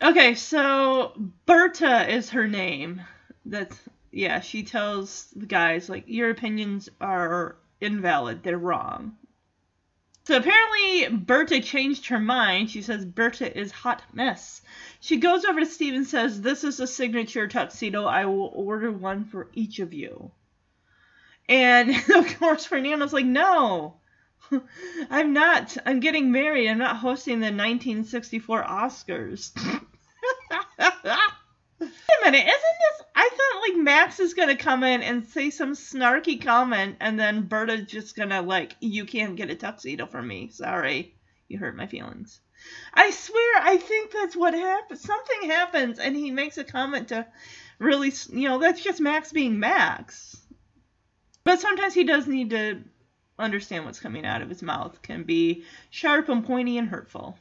Speaker 1: okay, so Berta is her name. That's yeah. She tells the guys like your opinions are invalid. They're wrong. So apparently Berta changed her mind. She says Berta is hot mess. She goes over to Steve and says, This is a signature tuxedo. I will order one for each of you. And of course Fernando's like, No. I'm not. I'm getting married. I'm not hosting the 1964 Oscars. Minute, isn't this? I thought like Max is gonna come in and say some snarky comment, and then Berta's just gonna like, you can't get a tuxedo from me. Sorry, you hurt my feelings. I swear, I think that's what happens. Something happens, and he makes a comment to really, you know, that's just Max being Max. But sometimes he does need to understand what's coming out of his mouth can be sharp and pointy and hurtful.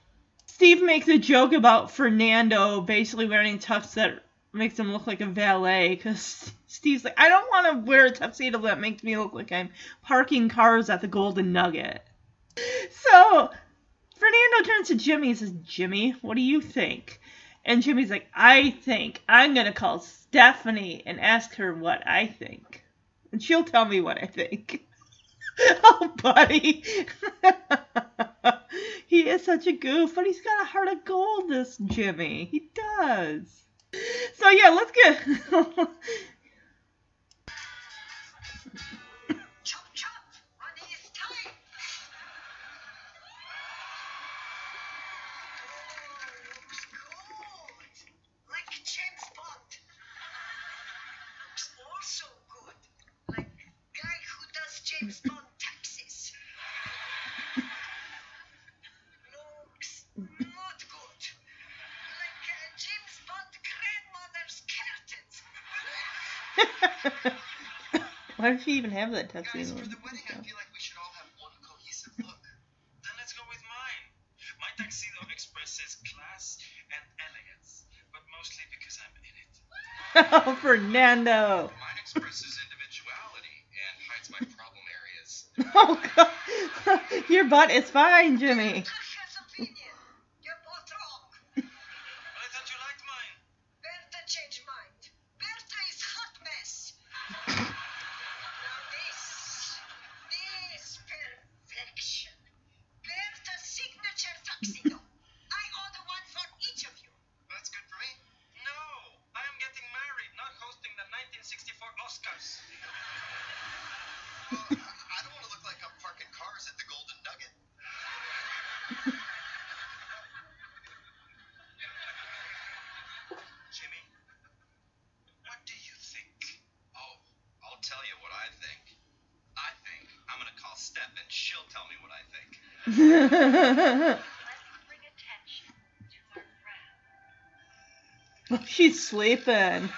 Speaker 1: Steve makes a joke about Fernando basically wearing tux that makes him look like a valet because Steve's like, I don't want to wear a tuxedo that makes me look like I'm parking cars at the Golden Nugget. So Fernando turns to Jimmy and says, Jimmy, what do you think? And Jimmy's like, I think I'm going to call Stephanie and ask her what I think. And she'll tell me what I think. oh, buddy. he is such a goof, but he's got a heart of gold, this Jimmy. He does. So, yeah, let's get. even have that
Speaker 3: Guys,
Speaker 1: tuxedo?
Speaker 3: for the wedding, I feel like we should all have one cohesive look. Then let's go with mine. My tuxedo expresses class and elegance, but mostly because I'm in it.
Speaker 1: oh, Fernando.
Speaker 3: Mine expresses individuality and hides my problem areas.
Speaker 1: Oh, God. Your butt is fine, Jimmy. She's sleeping.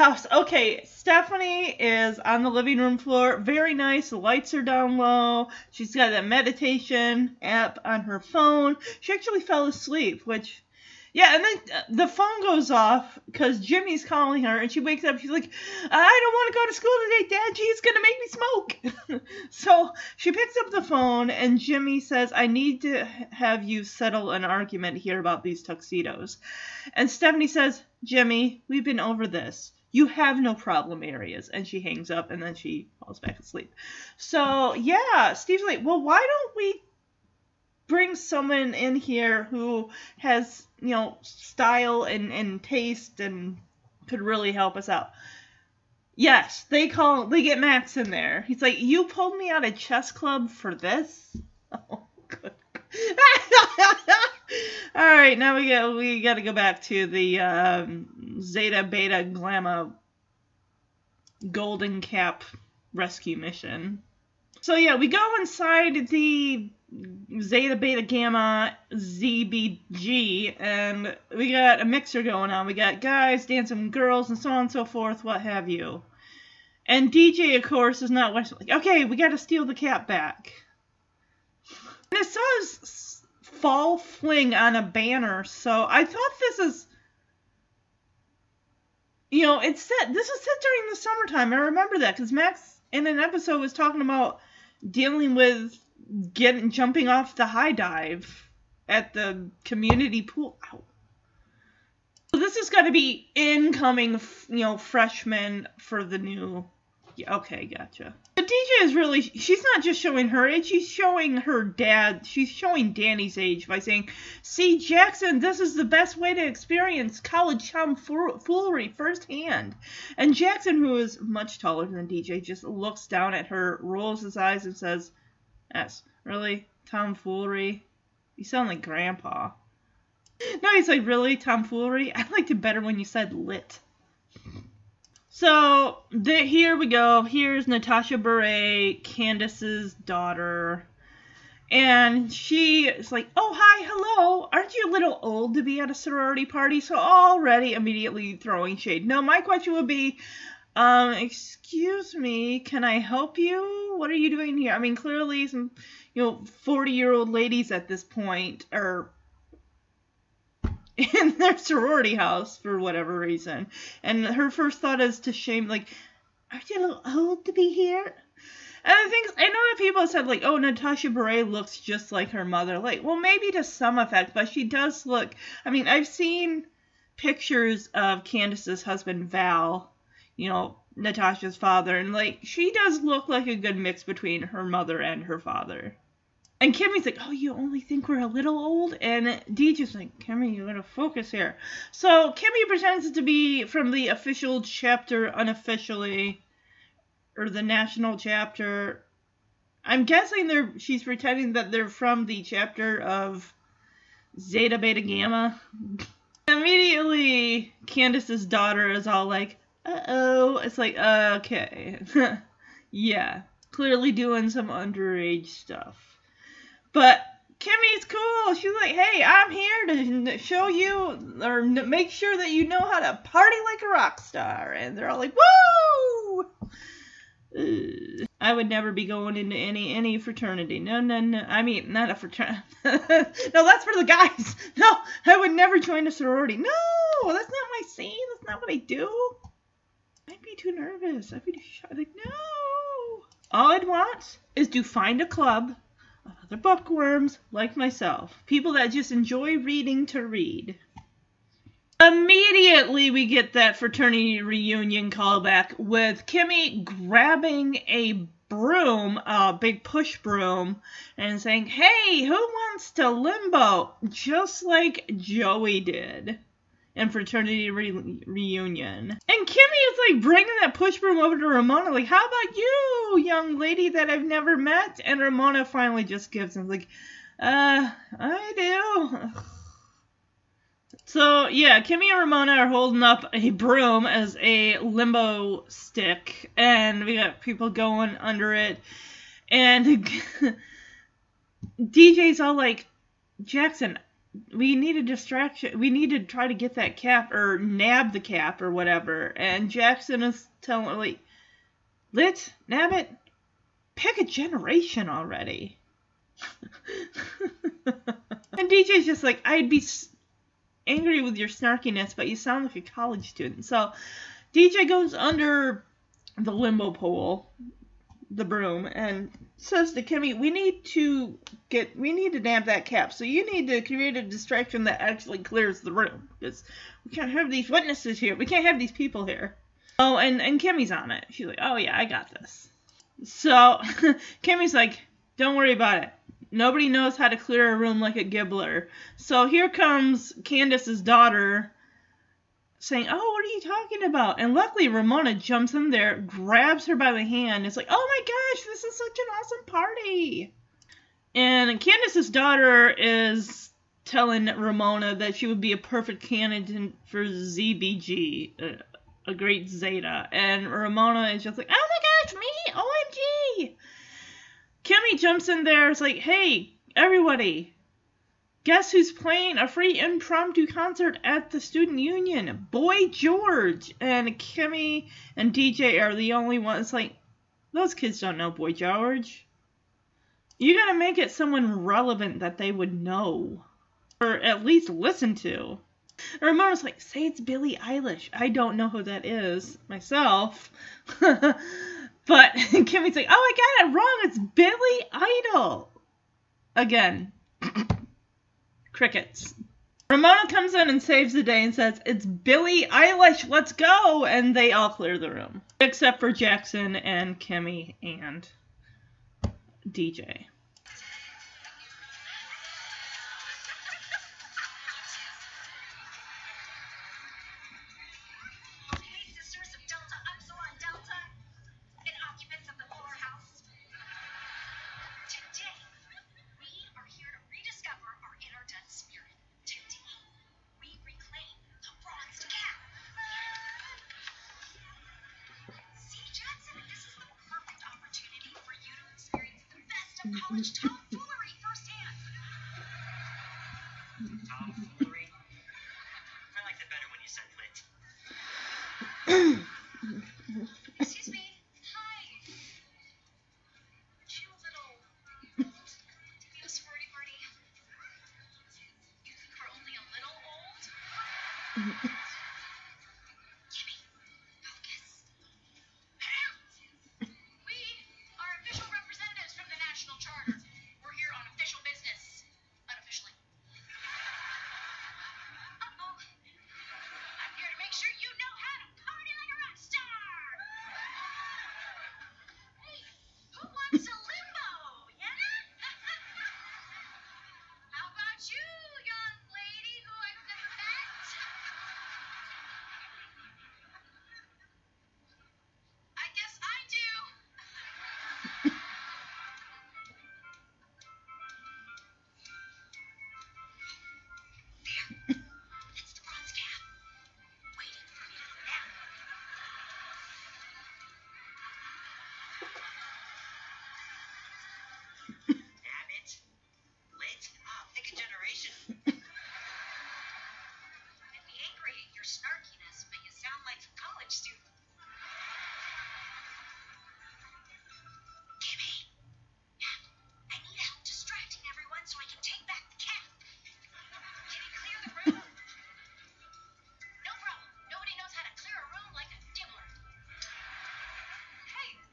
Speaker 1: House. Okay, Stephanie is on the living room floor. Very nice. The lights are down low. She's got that meditation app on her phone. She actually fell asleep, which, yeah, and then uh, the phone goes off because Jimmy's calling her, and she wakes up. She's like, I don't want to go to school today. Dad, she's going to make me smoke. so she picks up the phone, and Jimmy says, I need to have you settle an argument here about these tuxedos. And Stephanie says, Jimmy, we've been over this. You have no problem areas. And she hangs up and then she falls back asleep. So, yeah, Steve's like, well, why don't we bring someone in here who has, you know, style and, and taste and could really help us out? Yes, they call, they get Max in there. He's like, you pulled me out of chess club for this? Oh, good. All right, now we got we got to go back to the um, Zeta Beta Gamma Golden Cap rescue mission. So yeah, we go inside the Zeta Beta Gamma ZBG, and we got a mixer going on. We got guys dancing girls and so on and so forth, what have you. And DJ, of course, is not watching. Like, okay, we got to steal the cap back. And it says fall fling on a banner, so I thought this is. You know, it's set. This was set during the summertime. I remember that because Max in an episode was talking about dealing with getting jumping off the high dive at the community pool. Ow. So this is going to be incoming, you know, freshmen for the new. Yeah, okay, gotcha. DJ is really, she's not just showing her age, she's showing her dad, she's showing Danny's age by saying, See, Jackson, this is the best way to experience college tomfoolery firsthand. And Jackson, who is much taller than DJ, just looks down at her, rolls his eyes, and says, Yes, really? Tomfoolery? You sound like Grandpa. No, he's like, Really? Tomfoolery? I liked it better when you said lit. So the, here we go. Here's Natasha Bure, Candace's daughter. And she is like, Oh, hi, hello. Aren't you a little old to be at a sorority party? So already immediately throwing shade. No, my question would be, um, excuse me, can I help you? What are you doing here? I mean, clearly some, you know, 40 year old ladies at this point are in their sorority house for whatever reason. And her first thought is to shame, like, aren't you a little old to be here? And I think I know that people said like, oh, Natasha Bure looks just like her mother. Like, well, maybe to some effect, but she does look. I mean, I've seen pictures of Candace's husband Val, you know, Natasha's father, and like she does look like a good mix between her mother and her father. And Kimmy's like, oh, you only think we're a little old? And DJ's like, Kimmy, you gotta focus here. So Kimmy pretends to be from the official chapter unofficially, or the national chapter. I'm guessing they're she's pretending that they're from the chapter of Zeta Beta Gamma. Immediately, Candace's daughter is all like, uh oh. It's like, okay. yeah. Clearly doing some underage stuff. But Kimmy's cool. She's like, hey, I'm here to show you or make sure that you know how to party like a rock star. And they're all like, woo! I would never be going into any any fraternity. No, no, no. I mean, not a fraternity. no, that's for the guys. No, I would never join a sorority. No, that's not my scene. That's not what I do. I'd be too nervous. I'd be too shy. Like, no. All I'd want is to find a club other bookworms like myself, people that just enjoy reading to read. Immediately, we get that fraternity reunion callback with Kimmy grabbing a broom, a big push broom, and saying, Hey, who wants to limbo? Just like Joey did and fraternity re- reunion. And Kimmy is like bringing that push broom over to Ramona, like, how about you, young lady that I've never met? And Ramona finally just gives him, like, uh, I do. So, yeah, Kimmy and Ramona are holding up a broom as a limbo stick, and we got people going under it. And DJ's all like, Jackson, we need a distraction. We need to try to get that cap or nab the cap or whatever. And Jackson is telling like, Lit, nab it, pick a generation already. and DJ's just like, I'd be angry with your snarkiness, but you sound like a college student. So DJ goes under the limbo pole, the broom, and says to Kimmy, "We need to get, we need to nab that cap. So you need to create a distraction that actually clears the room because we can't have these witnesses here. We can't have these people here." Oh, and and Kimmy's on it. She's like, "Oh yeah, I got this." So Kimmy's like, "Don't worry about it. Nobody knows how to clear a room like a Gibbler." So here comes Candace's daughter saying, "Oh, what are you talking about?" And luckily, Ramona jumps in there, grabs her by the hand. It's like, "Oh my gosh, this is such an awesome party!" And Candace's daughter is telling Ramona that she would be a perfect candidate for ZBG, a, uh, a great Zeta. And Ramona is just like, "Oh my gosh, me, OMG!" Kimmy jumps in there. It's like, "Hey, everybody, Guess who's playing a free impromptu concert at the Student Union? Boy George! And Kimmy and DJ are the only ones like, those kids don't know Boy George. You gotta make it someone relevant that they would know. Or at least listen to. Ramona's like, say it's Billie Eilish. I don't know who that is myself. but Kimmy's like, oh, I got it wrong. It's Billy Idol. Again, crickets. Ramona comes in and saves the day and says, It's Billie Eilish, let's go! And they all clear the room. Except for Jackson and Kimmy and DJ.
Speaker 2: Charter.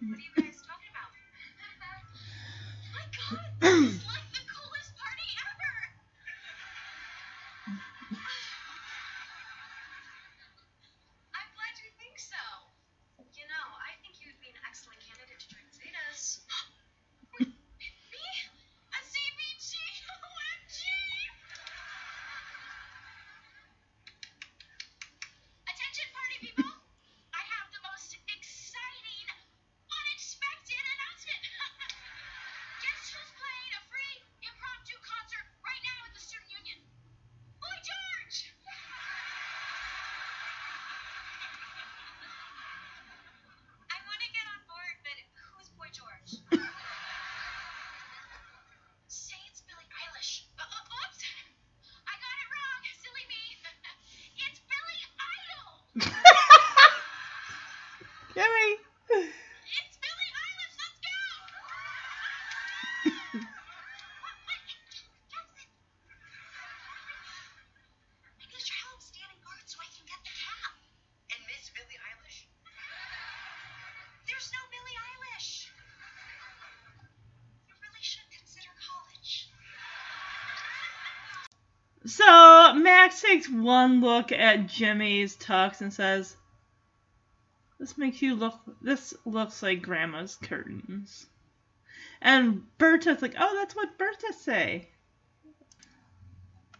Speaker 2: what do you
Speaker 1: mean? Max takes one look at Jimmy's tux and says, "This makes you look. This looks like Grandma's curtains." And Berta's like, "Oh, that's what Berta say."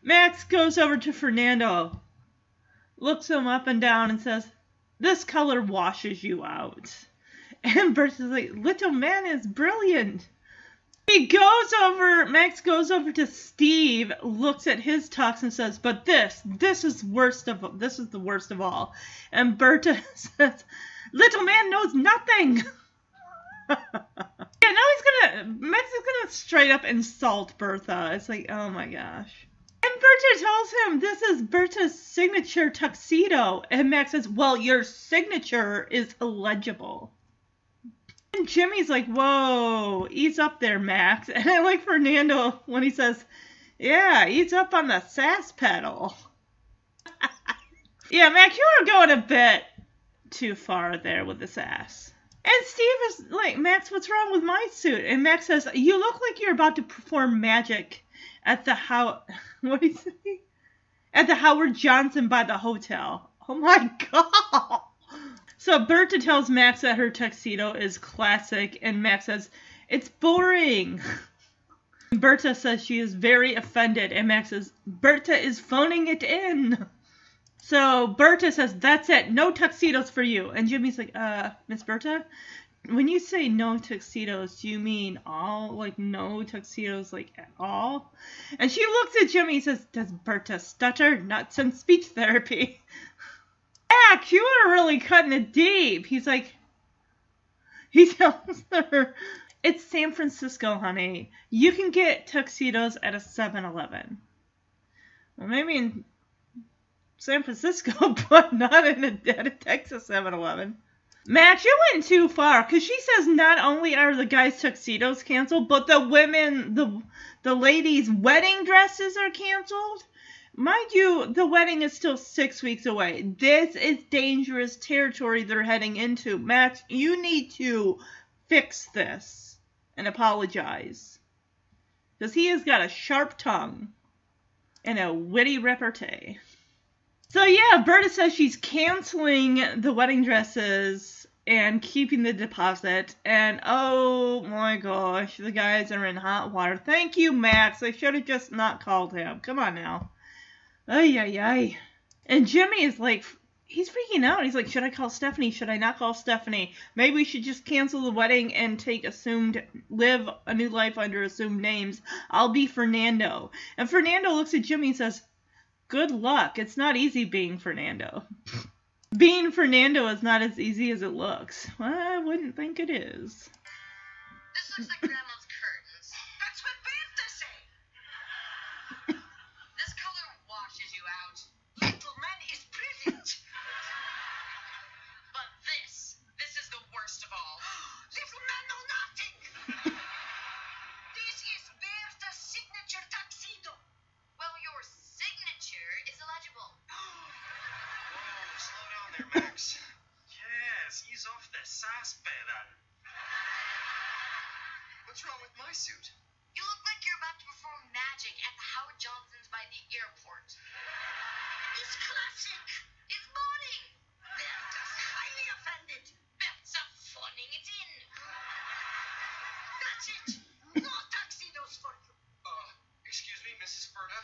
Speaker 1: Max goes over to Fernando, looks him up and down, and says, "This color washes you out." And Berta's like, "Little man is brilliant." He goes over, Max goes over to Steve, looks at his tux and says, "But this, this is worst of, this is the worst of all." And Berta says, "Little man knows nothing." yeah, now he's gonna, Max is gonna straight up insult Berta. It's like, oh my gosh. And Berta tells him this is Berta's signature tuxedo, and Max says, "Well, your signature is illegible." And Jimmy's like, whoa, ease up there, Max. And I like Fernando when he says, yeah, ease up on the sass pedal. yeah, Max, you are going a bit too far there with the sass. And Steve is like, Max, what's wrong with my suit? And Max says, you look like you're about to perform magic at the how what do you say? at the Howard Johnson by the hotel. Oh my god. So Berta tells Max that her tuxedo is classic, and Max says, It's boring. Berta says she is very offended, and Max says, Berta is phoning it in. So Berta says, That's it, no tuxedos for you. And Jimmy's like, Uh, Miss Berta, when you say no tuxedos, do you mean all? Like, no tuxedos, like, at all? And she looks at Jimmy and says, Does Berta stutter? Not since speech therapy. Max, you are really cutting it deep. He's like, he tells her, It's San Francisco, honey. You can get tuxedos at a 7 Eleven. Well, maybe in San Francisco, but not in a, a Texas 7 Eleven. Max, you went too far because she says not only are the guys' tuxedos canceled, but the women, the the ladies' wedding dresses are canceled. Mind you, the wedding is still six weeks away. This is dangerous territory they're heading into. Max, you need to fix this and apologize. Because he has got a sharp tongue and a witty repartee. So yeah, Berta says she's canceling the wedding dresses and keeping the deposit. And oh my gosh, the guys are in hot water. Thank you, Max. I should have just not called him. Come on now. Ay ay ay. And Jimmy is like, he's freaking out. He's like, should I call Stephanie? Should I not call Stephanie? Maybe we should just cancel the wedding and take assumed, live a new life under assumed names. I'll be Fernando. And Fernando looks at Jimmy and says, good luck. It's not easy being Fernando. being Fernando is not as easy as it looks. Well, I wouldn't think it is.
Speaker 2: This looks like Grandma's
Speaker 3: sass pedal. What's wrong with my suit?
Speaker 2: You look like you're about to perform magic at the Howard Johnson's by the airport.
Speaker 4: It's classic.
Speaker 2: It's morning.
Speaker 4: Berta's highly offended.
Speaker 2: That's a phoning it in.
Speaker 4: That's it. No tuxedos for you.
Speaker 3: Uh, excuse me, Mrs. Berta.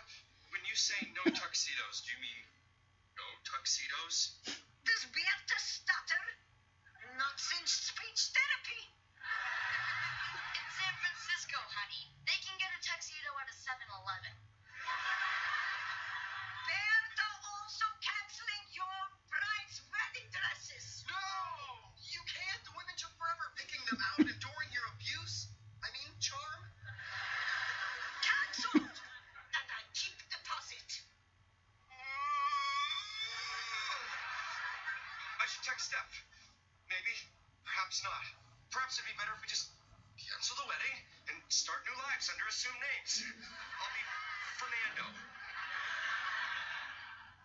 Speaker 3: When you say no tuxedos, do you mean no tuxedos?
Speaker 4: Does Berta stutter? Not speech therapy.
Speaker 2: It's San Francisco, honey. They can get a tuxedo at a 7-Eleven.
Speaker 4: Berta
Speaker 3: Perhaps not. Perhaps it'd be better if we just cancel the wedding and start new lives under assumed names. I'll be Fernando.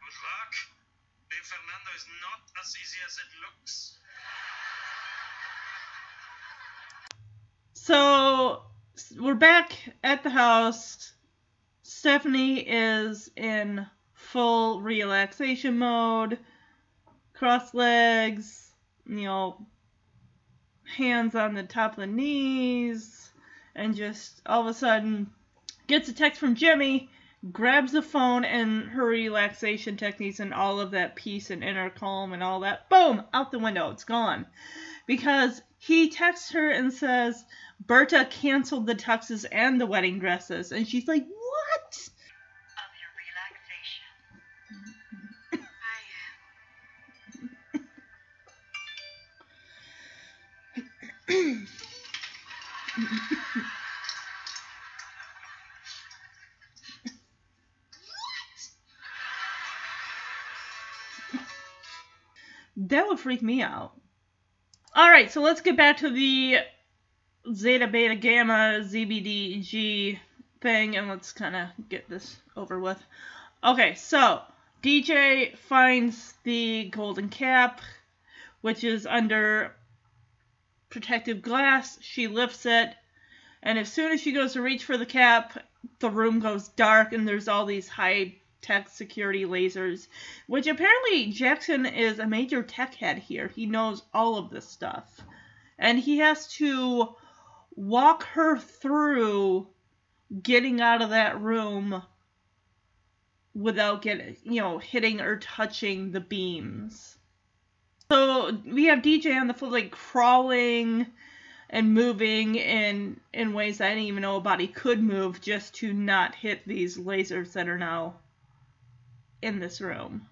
Speaker 3: Good luck. Being Fernando is not as easy as it looks.
Speaker 1: So we're back at the house. Stephanie is in full relaxation mode, cross legs, you know, hands on the top of the knees, and just all of a sudden gets a text from Jimmy, grabs the phone and her relaxation techniques and all of that peace and inner calm and all that, boom, out the window. It's gone. Because he texts her and says, Berta canceled the tuxes and the wedding dresses. And she's like, That would freak me out. Alright, so let's get back to the Zeta, Beta, Gamma, ZBDG thing and let's kind of get this over with. Okay, so DJ finds the golden cap, which is under protective glass. She lifts it, and as soon as she goes to reach for the cap, the room goes dark and there's all these high tech security lasers, which apparently Jackson is a major tech head here. He knows all of this stuff. And he has to walk her through getting out of that room without getting, you know, hitting or touching the beams. So we have DJ on the floor, like crawling and moving in in ways I didn't even know a body could move just to not hit these lasers that are now in this
Speaker 5: room.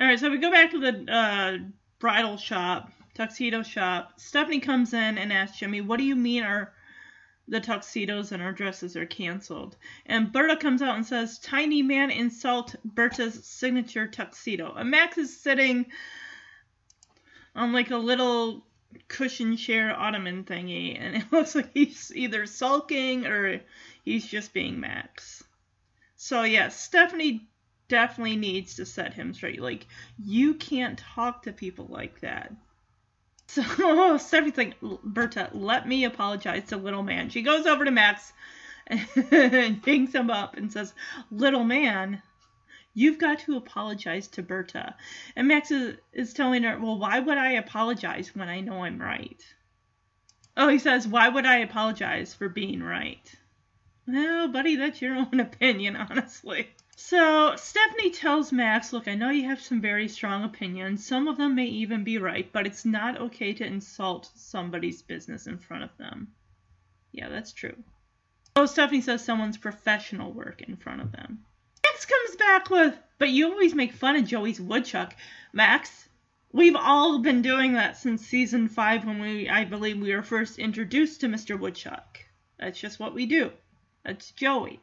Speaker 1: All right, so we go back to the uh, bridal shop, tuxedo shop. Stephanie comes in and asks Jimmy, "What do you mean our the tuxedos and our dresses are canceled?" And Berta comes out and says, "Tiny man insult Berta's signature tuxedo." And Max is sitting on like a little cushion chair ottoman thingy, and it looks like he's either sulking or he's just being Max. So yeah, Stephanie definitely needs to set him straight. Like, you can't talk to people like that. So Stephanie's like, Berta, let me apologize to little man. She goes over to Max and hangs him up and says, Little man, you've got to apologize to Berta. And Max is, is telling her, Well, why would I apologize when I know I'm right? Oh, he says, Why would I apologize for being right? Well, buddy, that's your own opinion, honestly. So Stephanie tells Max, Look, I know you have some very strong opinions. Some of them may even be right, but it's not okay to insult somebody's business in front of them. Yeah, that's true. Oh, Stephanie says someone's professional work in front of them. Max comes back with, But you always make fun of Joey's woodchuck. Max, we've all been doing that since season five when we, I believe, we were first introduced to Mr. Woodchuck. That's just what we do. That's Joey.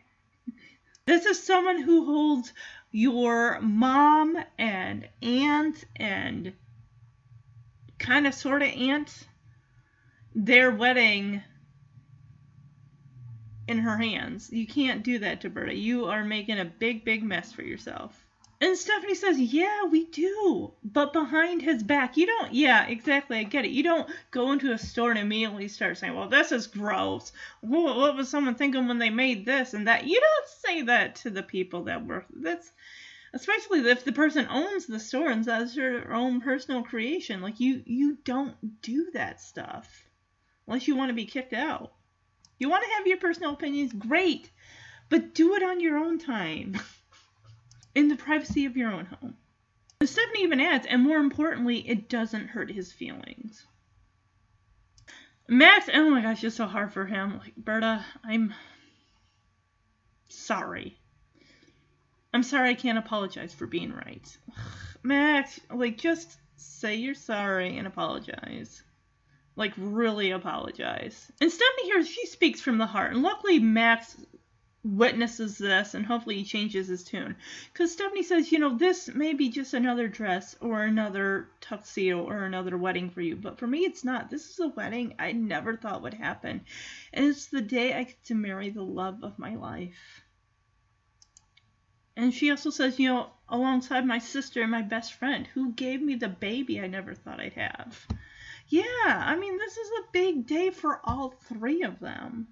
Speaker 1: This is someone who holds your mom and aunt and kind of sort of aunt their wedding in her hands. You can't do that to Berta. You are making a big, big mess for yourself. And Stephanie says, Yeah, we do. But behind his back, you don't, yeah, exactly, I get it. You don't go into a store and immediately start saying, Well, this is gross. What, what was someone thinking when they made this and that? You don't say that to the people that work. That's, especially if the person owns the store and says their own personal creation. Like, you, you don't do that stuff unless you want to be kicked out. You want to have your personal opinions? Great. But do it on your own time. in the privacy of your own home. Stephanie even adds, and more importantly, it doesn't hurt his feelings. Max, oh my gosh, it's so hard for him. Like, Berta, I'm sorry. I'm sorry I can't apologize for being right. Max, like, just say you're sorry and apologize. Like, really apologize. And Stephanie here, she speaks from the heart. And luckily, Max witnesses this and hopefully he changes his tune. Because Stephanie says, you know, this may be just another dress or another tuxedo or another wedding for you. But for me, it's not. This is a wedding I never thought would happen. And it's the day I get to marry the love of my life. And she also says, you know, alongside my sister and my best friend, who gave me the baby I never thought I'd have. Yeah, I mean, this is a big day for all three of them.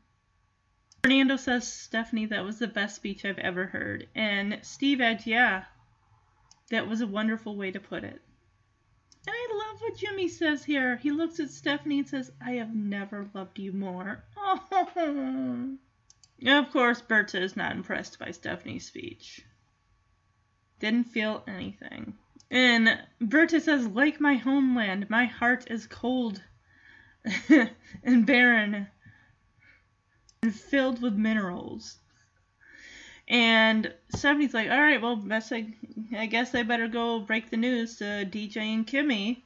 Speaker 1: Fernando says, Stephanie, that was the best speech I've ever heard. And Steve adds, yeah, that was a wonderful way to put it. And I love what Jimmy says here. He looks at Stephanie and says, I have never loved you more. Oh. Of course, Berta is not impressed by Stephanie's speech. Didn't feel anything. And Berta says, like my homeland, my heart is cold and barren and filled with minerals. And Stephanie's like, all right, well, I, I guess I better go break the news to DJ and Kimmy.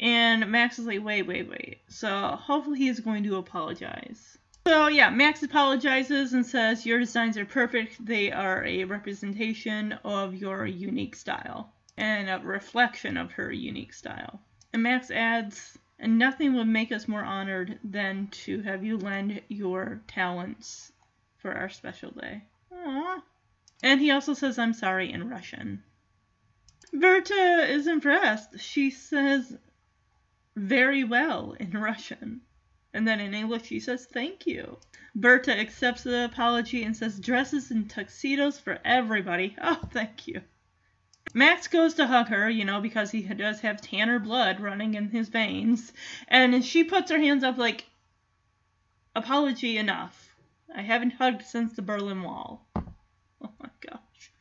Speaker 1: And Max is like, wait, wait, wait. So hopefully he's going to apologize. So yeah, Max apologizes and says your designs are perfect. They are a representation of your unique style and a reflection of her unique style. And Max adds, and nothing would make us more honored than to have you lend your talents for our special day. Aww. And he also says, I'm sorry in Russian. Berta is impressed. She says, very well in Russian. And then in English, she says, Thank you. Berta accepts the apology and says, Dresses and tuxedos for everybody. Oh, thank you. Max goes to hug her, you know, because he does have Tanner blood running in his veins. And she puts her hands up, like, Apology enough. I haven't hugged since the Berlin Wall. Oh my gosh.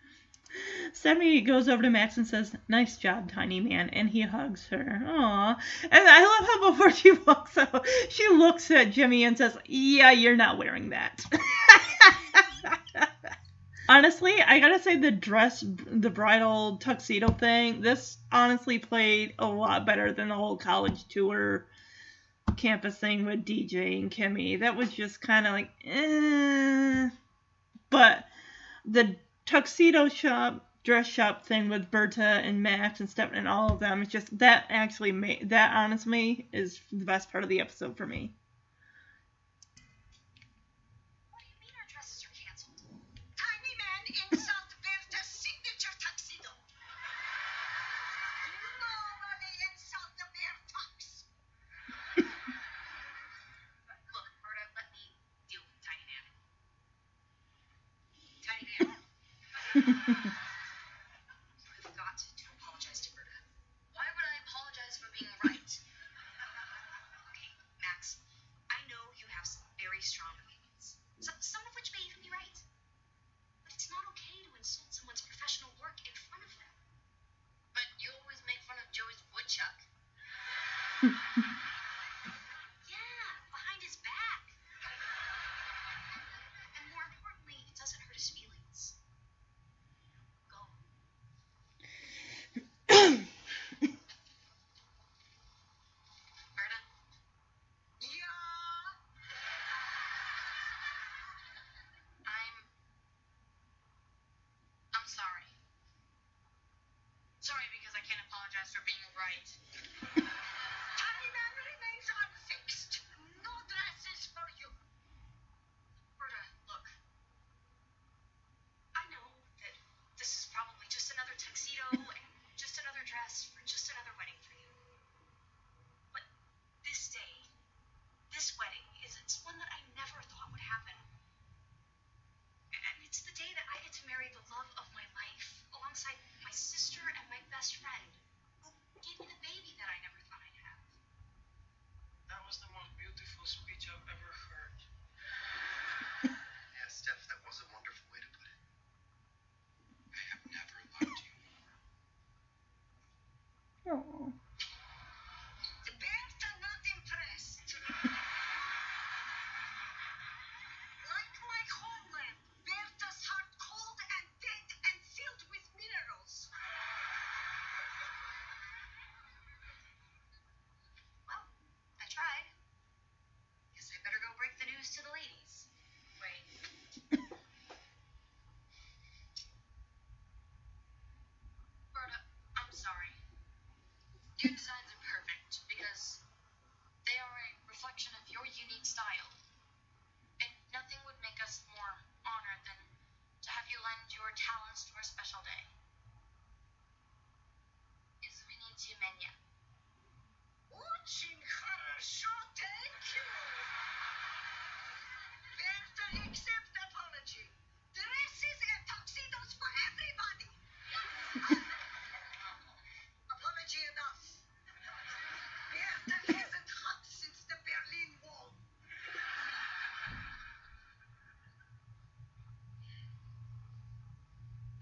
Speaker 1: Stephanie goes over to Max and says, Nice job, tiny man. And he hugs her. Aw. And I love how before she walks out, she looks at Jimmy and says, Yeah, you're not wearing that. honestly, I gotta say the dress, the bridal tuxedo thing, this honestly played a lot better than the whole college tour campus thing with DJ and Kimmy. That was just kind of like, eh. But the tuxedo shop dress shop thing with Berta and Max and Stephen and all of them. It's just that actually made that honestly is the best part of the episode for me.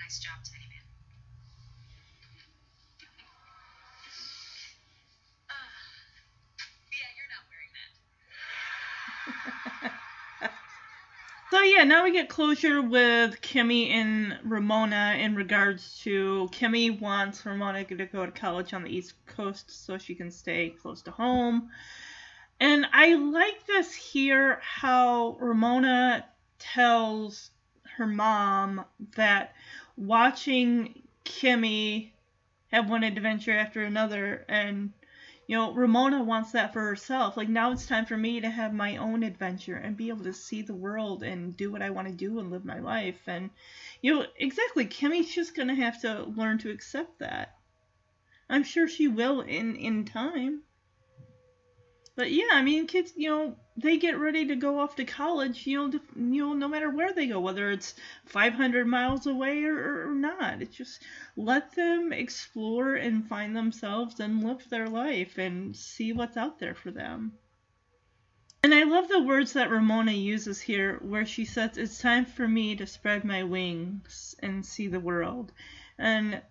Speaker 2: Nice job, Teddy Man. Uh, yeah, you're not wearing that.
Speaker 1: So yeah, now we get closure with Kimmy and Ramona in regards to Kimmy wants Ramona to go to college on the East Coast so she can stay close to home. And I like this here how Ramona tells her mom that watching Kimmy have one adventure after another and you know, Ramona wants that for herself. Like now it's time for me to have my own adventure and be able to see the world and do what I want to do and live my life. And you know, exactly, Kimmy's just gonna have to learn to accept that. I'm sure she will in in time. But yeah, I mean, kids, you know, they get ready to go off to college, you know, you know, no matter where they go, whether it's 500 miles away or, or not. It's just let them explore and find themselves and live their life and see what's out there for them. And I love the words that Ramona uses here, where she says, It's time for me to spread my wings and see the world. And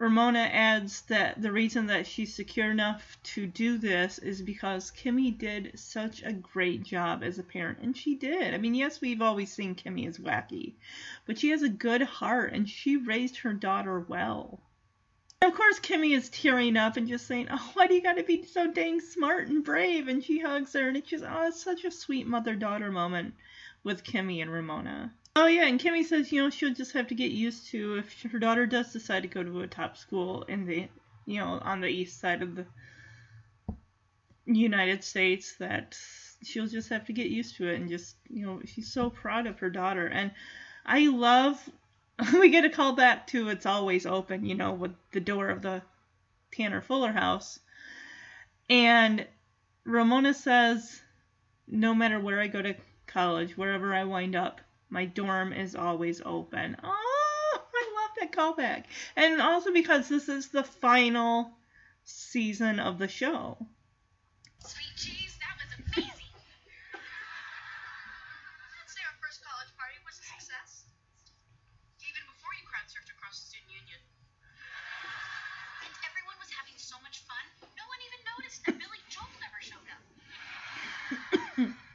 Speaker 1: Ramona adds that the reason that she's secure enough to do this is because Kimmy did such a great job as a parent. And she did. I mean, yes, we've always seen Kimmy as wacky, but she has a good heart and she raised her daughter well. And of course, Kimmy is tearing up and just saying, Oh, why do you gotta be so dang smart and brave? And she hugs her, and it's just, oh, it's such a sweet mother daughter moment with Kimmy and Ramona. Oh yeah, and Kimmy says, you know, she'll just have to get used to if her daughter does decide to go to a top school in the, you know, on the east side of the United States that she'll just have to get used to it and just, you know, she's so proud of her daughter. And I love we get a call back to it's always open, you know, with the door of the Tanner Fuller house. And Ramona says, no matter where I go to college, wherever I wind up, my dorm is always open. Oh, I love that callback. And also because this is the final season of the show.
Speaker 2: Sweet cheese, that was amazing. I'd say our first college party was a success. Even before you crowd surfed across the student union. And everyone was having so much fun, no one even noticed that Billy Joel never showed
Speaker 6: up.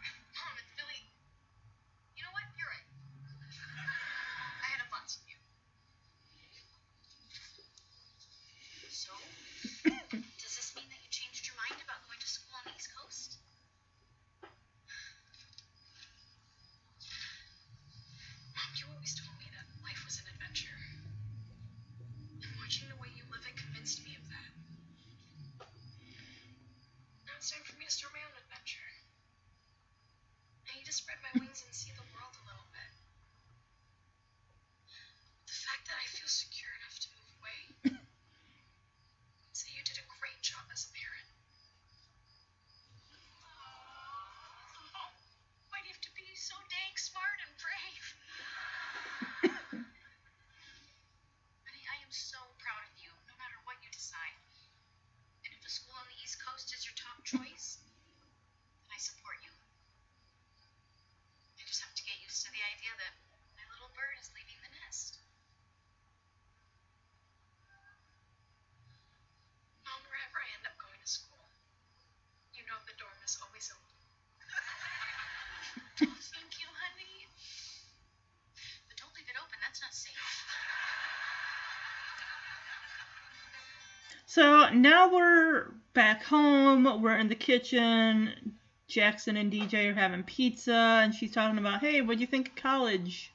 Speaker 1: So now we're back home. We're in the kitchen. Jackson and DJ are having pizza, and she's talking about, hey, what do you think of college?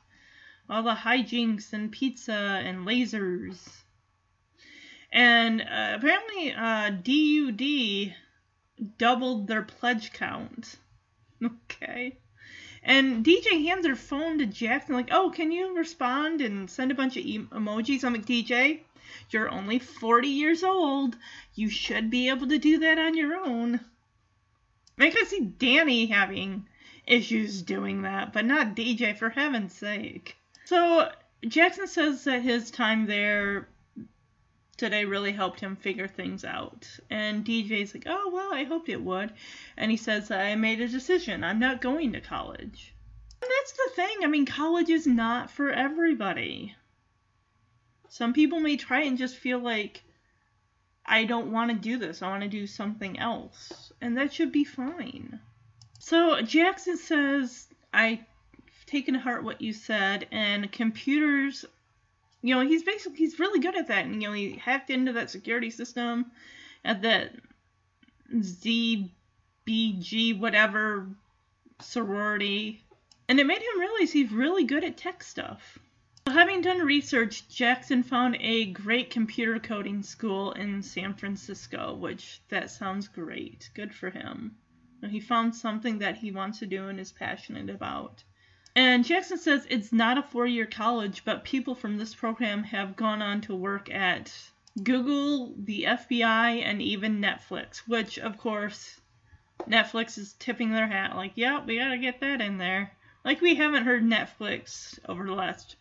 Speaker 1: All the hijinks and pizza and lasers. And uh, apparently, uh, DUD doubled their pledge count. Okay. And DJ hands her phone to Jackson, like, oh, can you respond and send a bunch of e- emojis? I'm like, DJ, you're only 40 years old. You should be able to do that on your own. I can see Danny having issues doing that, but not DJ, for heaven's sake. So Jackson says that his time there today really helped him figure things out. And DJ's like, oh, well, I hoped it would. And he says, I made a decision. I'm not going to college. And that's the thing. I mean, college is not for everybody. Some people may try and just feel like, I don't want to do this. I want to do something else. And that should be fine. So Jackson says, I've taken to heart what you said, and computers you know, he's basically he's really good at that. And you know, he hacked into that security system at that ZBG whatever sorority, and it made him realize he's really good at tech stuff. Having done research, Jackson found a great computer coding school in San Francisco, which that sounds great. Good for him. He found something that he wants to do and is passionate about. And Jackson says it's not a four year college, but people from this program have gone on to work at Google, the FBI, and even Netflix, which, of course, Netflix is tipping their hat like, yeah, we gotta get that in there. Like, we haven't heard Netflix over the last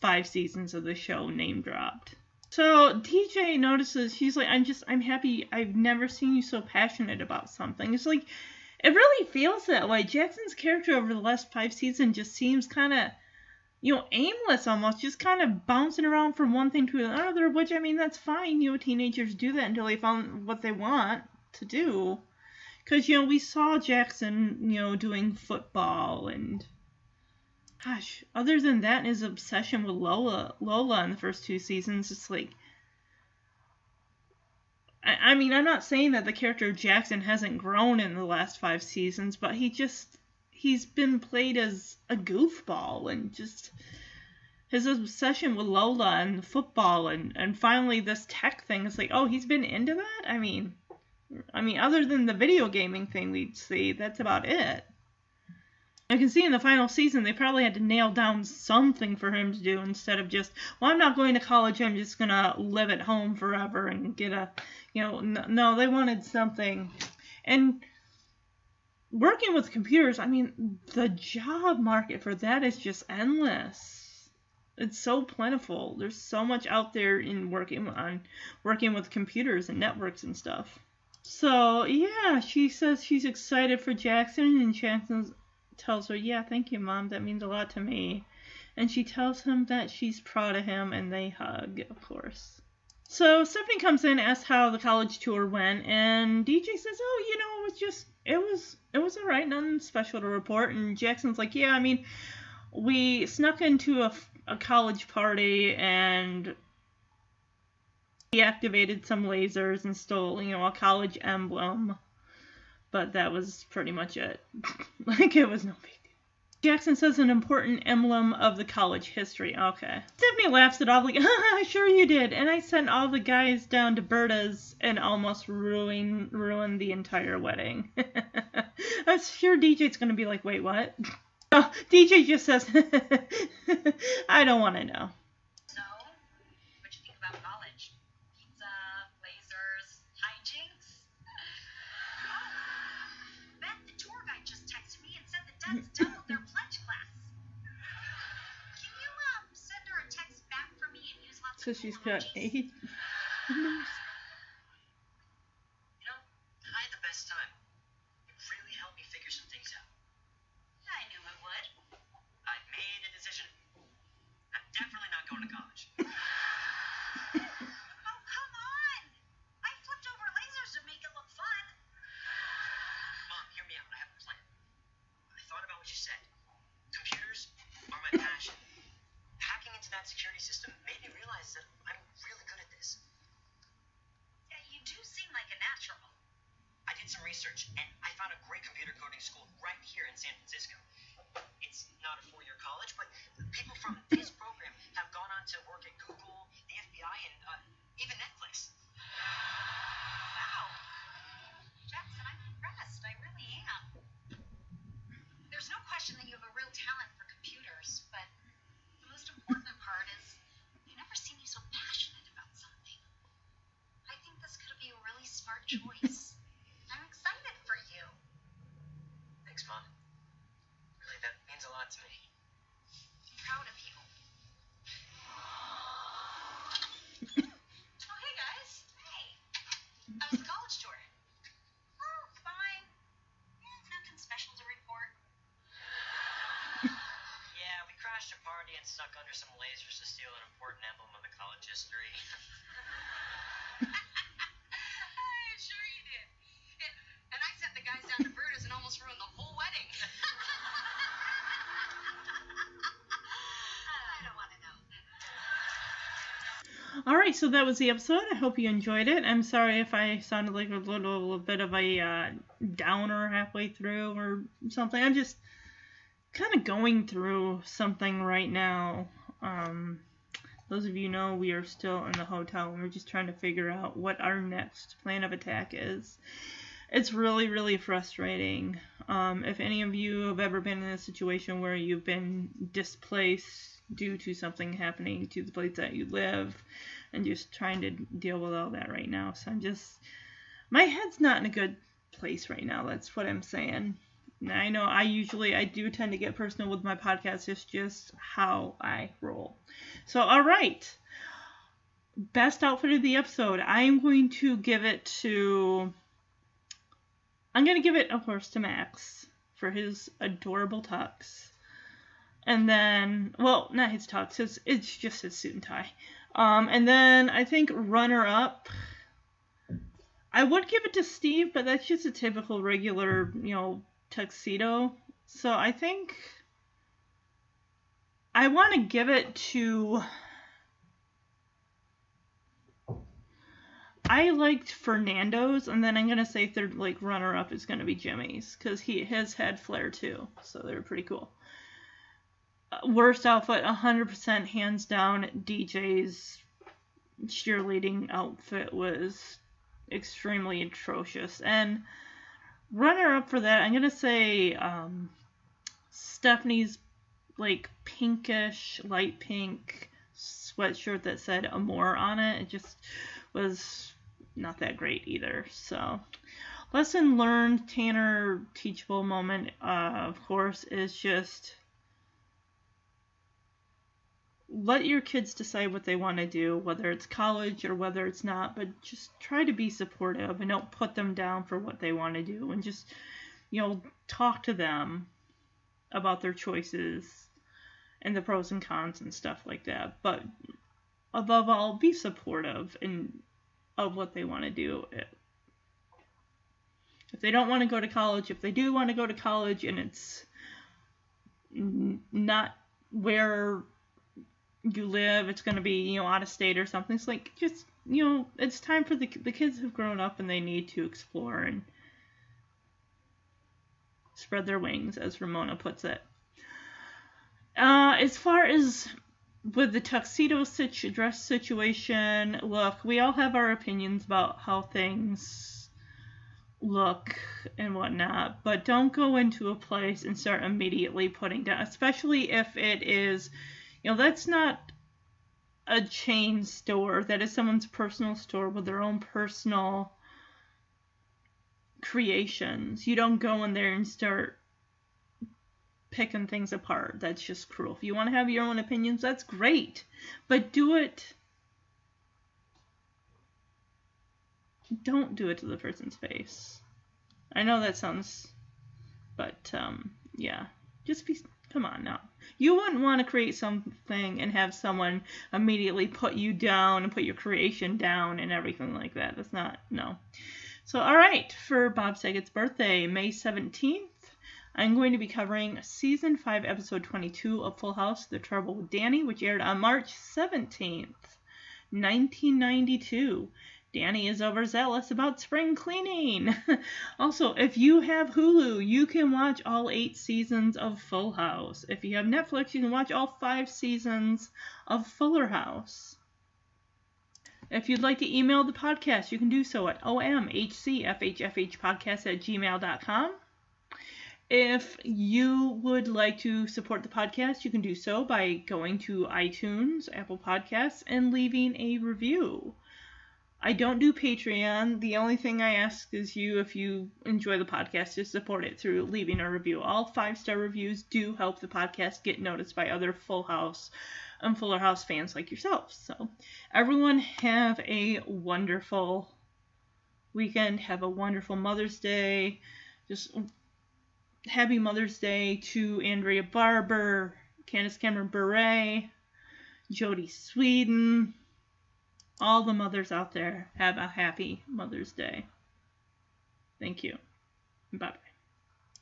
Speaker 1: five seasons of the show name dropped. So DJ notices, he's like, I'm just, I'm happy. I've never seen you so passionate about something. It's like, it really feels that way. Jackson's character over the last five seasons just seems kind of, you know, aimless almost, just kind of bouncing around from one thing to another, which, I mean, that's fine. You know, teenagers do that until they find what they want to do. Because, you know, we saw Jackson, you know, doing football and. Gosh, other than that his obsession with Lola, Lola in the first two seasons, it's like I, I mean, I'm not saying that the character of Jackson hasn't grown in the last five seasons, but he just he's been played as a goofball and just his obsession with Lola and football and and finally this tech thing is like, oh, he's been into that. I mean, I mean, other than the video gaming thing we'd see, that's about it. I can see in the final season they probably had to nail down something for him to do instead of just, well, I'm not going to college. I'm just gonna live at home forever and get a you know, no, they wanted something. And working with computers, I mean, the job market for that is just endless. It's so plentiful. There's so much out there in working on working with computers and networks and stuff. So yeah, she says she's excited for Jackson, and Jackson tells her, "Yeah, thank you, mom. That means a lot to me." And she tells him that she's proud of him, and they hug, of course. So Stephanie comes in, asks how the college tour went, and DJ says, "Oh, you know, it was just it was it was alright, nothing special to report." And Jackson's like, "Yeah, I mean, we snuck into a, a college party and deactivated some lasers and stole, you know, a college emblem, but that was pretty much it. like it was no big Jackson says an important emblem of the college history. Okay. Stephanie laughs it off like, sure you did. And I sent all the guys down to Berta's and almost ruin ruined the entire wedding. I'm sure DJ's gonna be like, wait, what? Oh, DJ just says, I don't want to know.
Speaker 2: Me and said the Duds doubled their pledge class. Can you um send her a text back for me and use lots
Speaker 1: So
Speaker 2: of
Speaker 1: she's
Speaker 2: cool
Speaker 1: got eight.
Speaker 5: You know, I had the best time. It really helped me figure some things out.
Speaker 2: I knew it would.
Speaker 5: I made a decision. I'm definitely not going to college.
Speaker 2: Oh, come on! I flipped over lasers to make it look fun.
Speaker 5: Mom, hear me out. I have a plan. I thought about what you said. Computers are my passion. Hacking into that security system made me realize that I'm really good at this.
Speaker 2: Yeah, you do seem like a natural.
Speaker 5: I did some research and and snuck under some lasers to steal an important emblem of the college history.
Speaker 2: sure you did. And, and I sent the guys down to Berta's and almost ruined the whole wedding. I don't want to know.
Speaker 1: All right, so that was the episode. I hope you enjoyed it. I'm sorry if I sounded like a little, bit of a uh, downer halfway through or something. I'm just kind of going through something right now. Um, those of you know we are still in the hotel and we're just trying to figure out what our next plan of attack is. It's really, really frustrating. Um, if any of you have ever been in a situation where you've been displaced due to something happening to the place that you live, and just trying to deal with all that right now. So I'm just, my head's not in a good place right now. That's what I'm saying. I know I usually I do tend to get personal with my podcast. It's just how I roll. So all right, best outfit of the episode. I am going to give it to. I'm gonna give it, of course, to Max for his adorable tux. And then, well, not his tux. It's it's just his suit and tie. Um, and then I think runner up. I would give it to Steve, but that's just a typical regular, you know, tuxedo. So I think I want to give it to. I liked Fernando's, and then I'm gonna say third like runner up is gonna be Jimmy's because he has had flair too, so they're pretty cool. Uh, worst outfit, 100% hands down. DJ's cheerleading outfit was extremely atrocious, and runner up for that, I'm gonna say um, Stephanie's like pinkish, light pink sweatshirt that said Amore on it. It just was not that great either. So, lesson learned, Tanner teachable moment, uh, of course, is just let your kids decide what they want to do, whether it's college or whether it's not, but just try to be supportive and don't put them down for what they want to do and just, you know, talk to them about their choices and the pros and cons and stuff like that. But above all, be supportive and of what they want to do. If they don't want to go to college, if they do want to go to college and it's not where you live, it's going to be, you know, out of state or something. It's like just, you know, it's time for the the kids have grown up and they need to explore and spread their wings, as Ramona puts it. Uh, as far as with the tuxedo situ- dress situation, look, we all have our opinions about how things look and whatnot, but don't go into a place and start immediately putting down, especially if it is you know, that's not a chain store. That is someone's personal store with their own personal creations. You don't go in there and start picking things apart. That's just cruel. If you want to have your own opinions, that's great. But do it. Don't do it to the person's face. I know that sounds. But, um, yeah. Just be. Come on now. You wouldn't want to create something and have someone immediately put you down and put your creation down and everything like that. That's not, no. So, all right, for Bob Saget's birthday, May 17th, I'm going to be covering season 5, episode 22 of Full House The Trouble with Danny, which aired on March 17th, 1992. Danny is overzealous about spring cleaning. also, if you have Hulu, you can watch all eight seasons of Full House. If you have Netflix, you can watch all five seasons of Fuller House. If you'd like to email the podcast, you can do so at omhcfhfhpodcast at gmail.com. If you would like to support the podcast, you can do so by going to iTunes, Apple Podcasts, and leaving a review. I don't do Patreon. The only thing I ask is you, if you enjoy the podcast, to support it through leaving a review. All five star reviews do help the podcast get noticed by other Full House and Fuller House fans like yourselves. So, everyone have a wonderful weekend. Have a wonderful Mother's Day. Just happy Mother's Day to Andrea Barber, Candace Cameron Bure, Jodie Sweetin all the mothers out there have a happy Mother's Day. Thank you. Bye bye.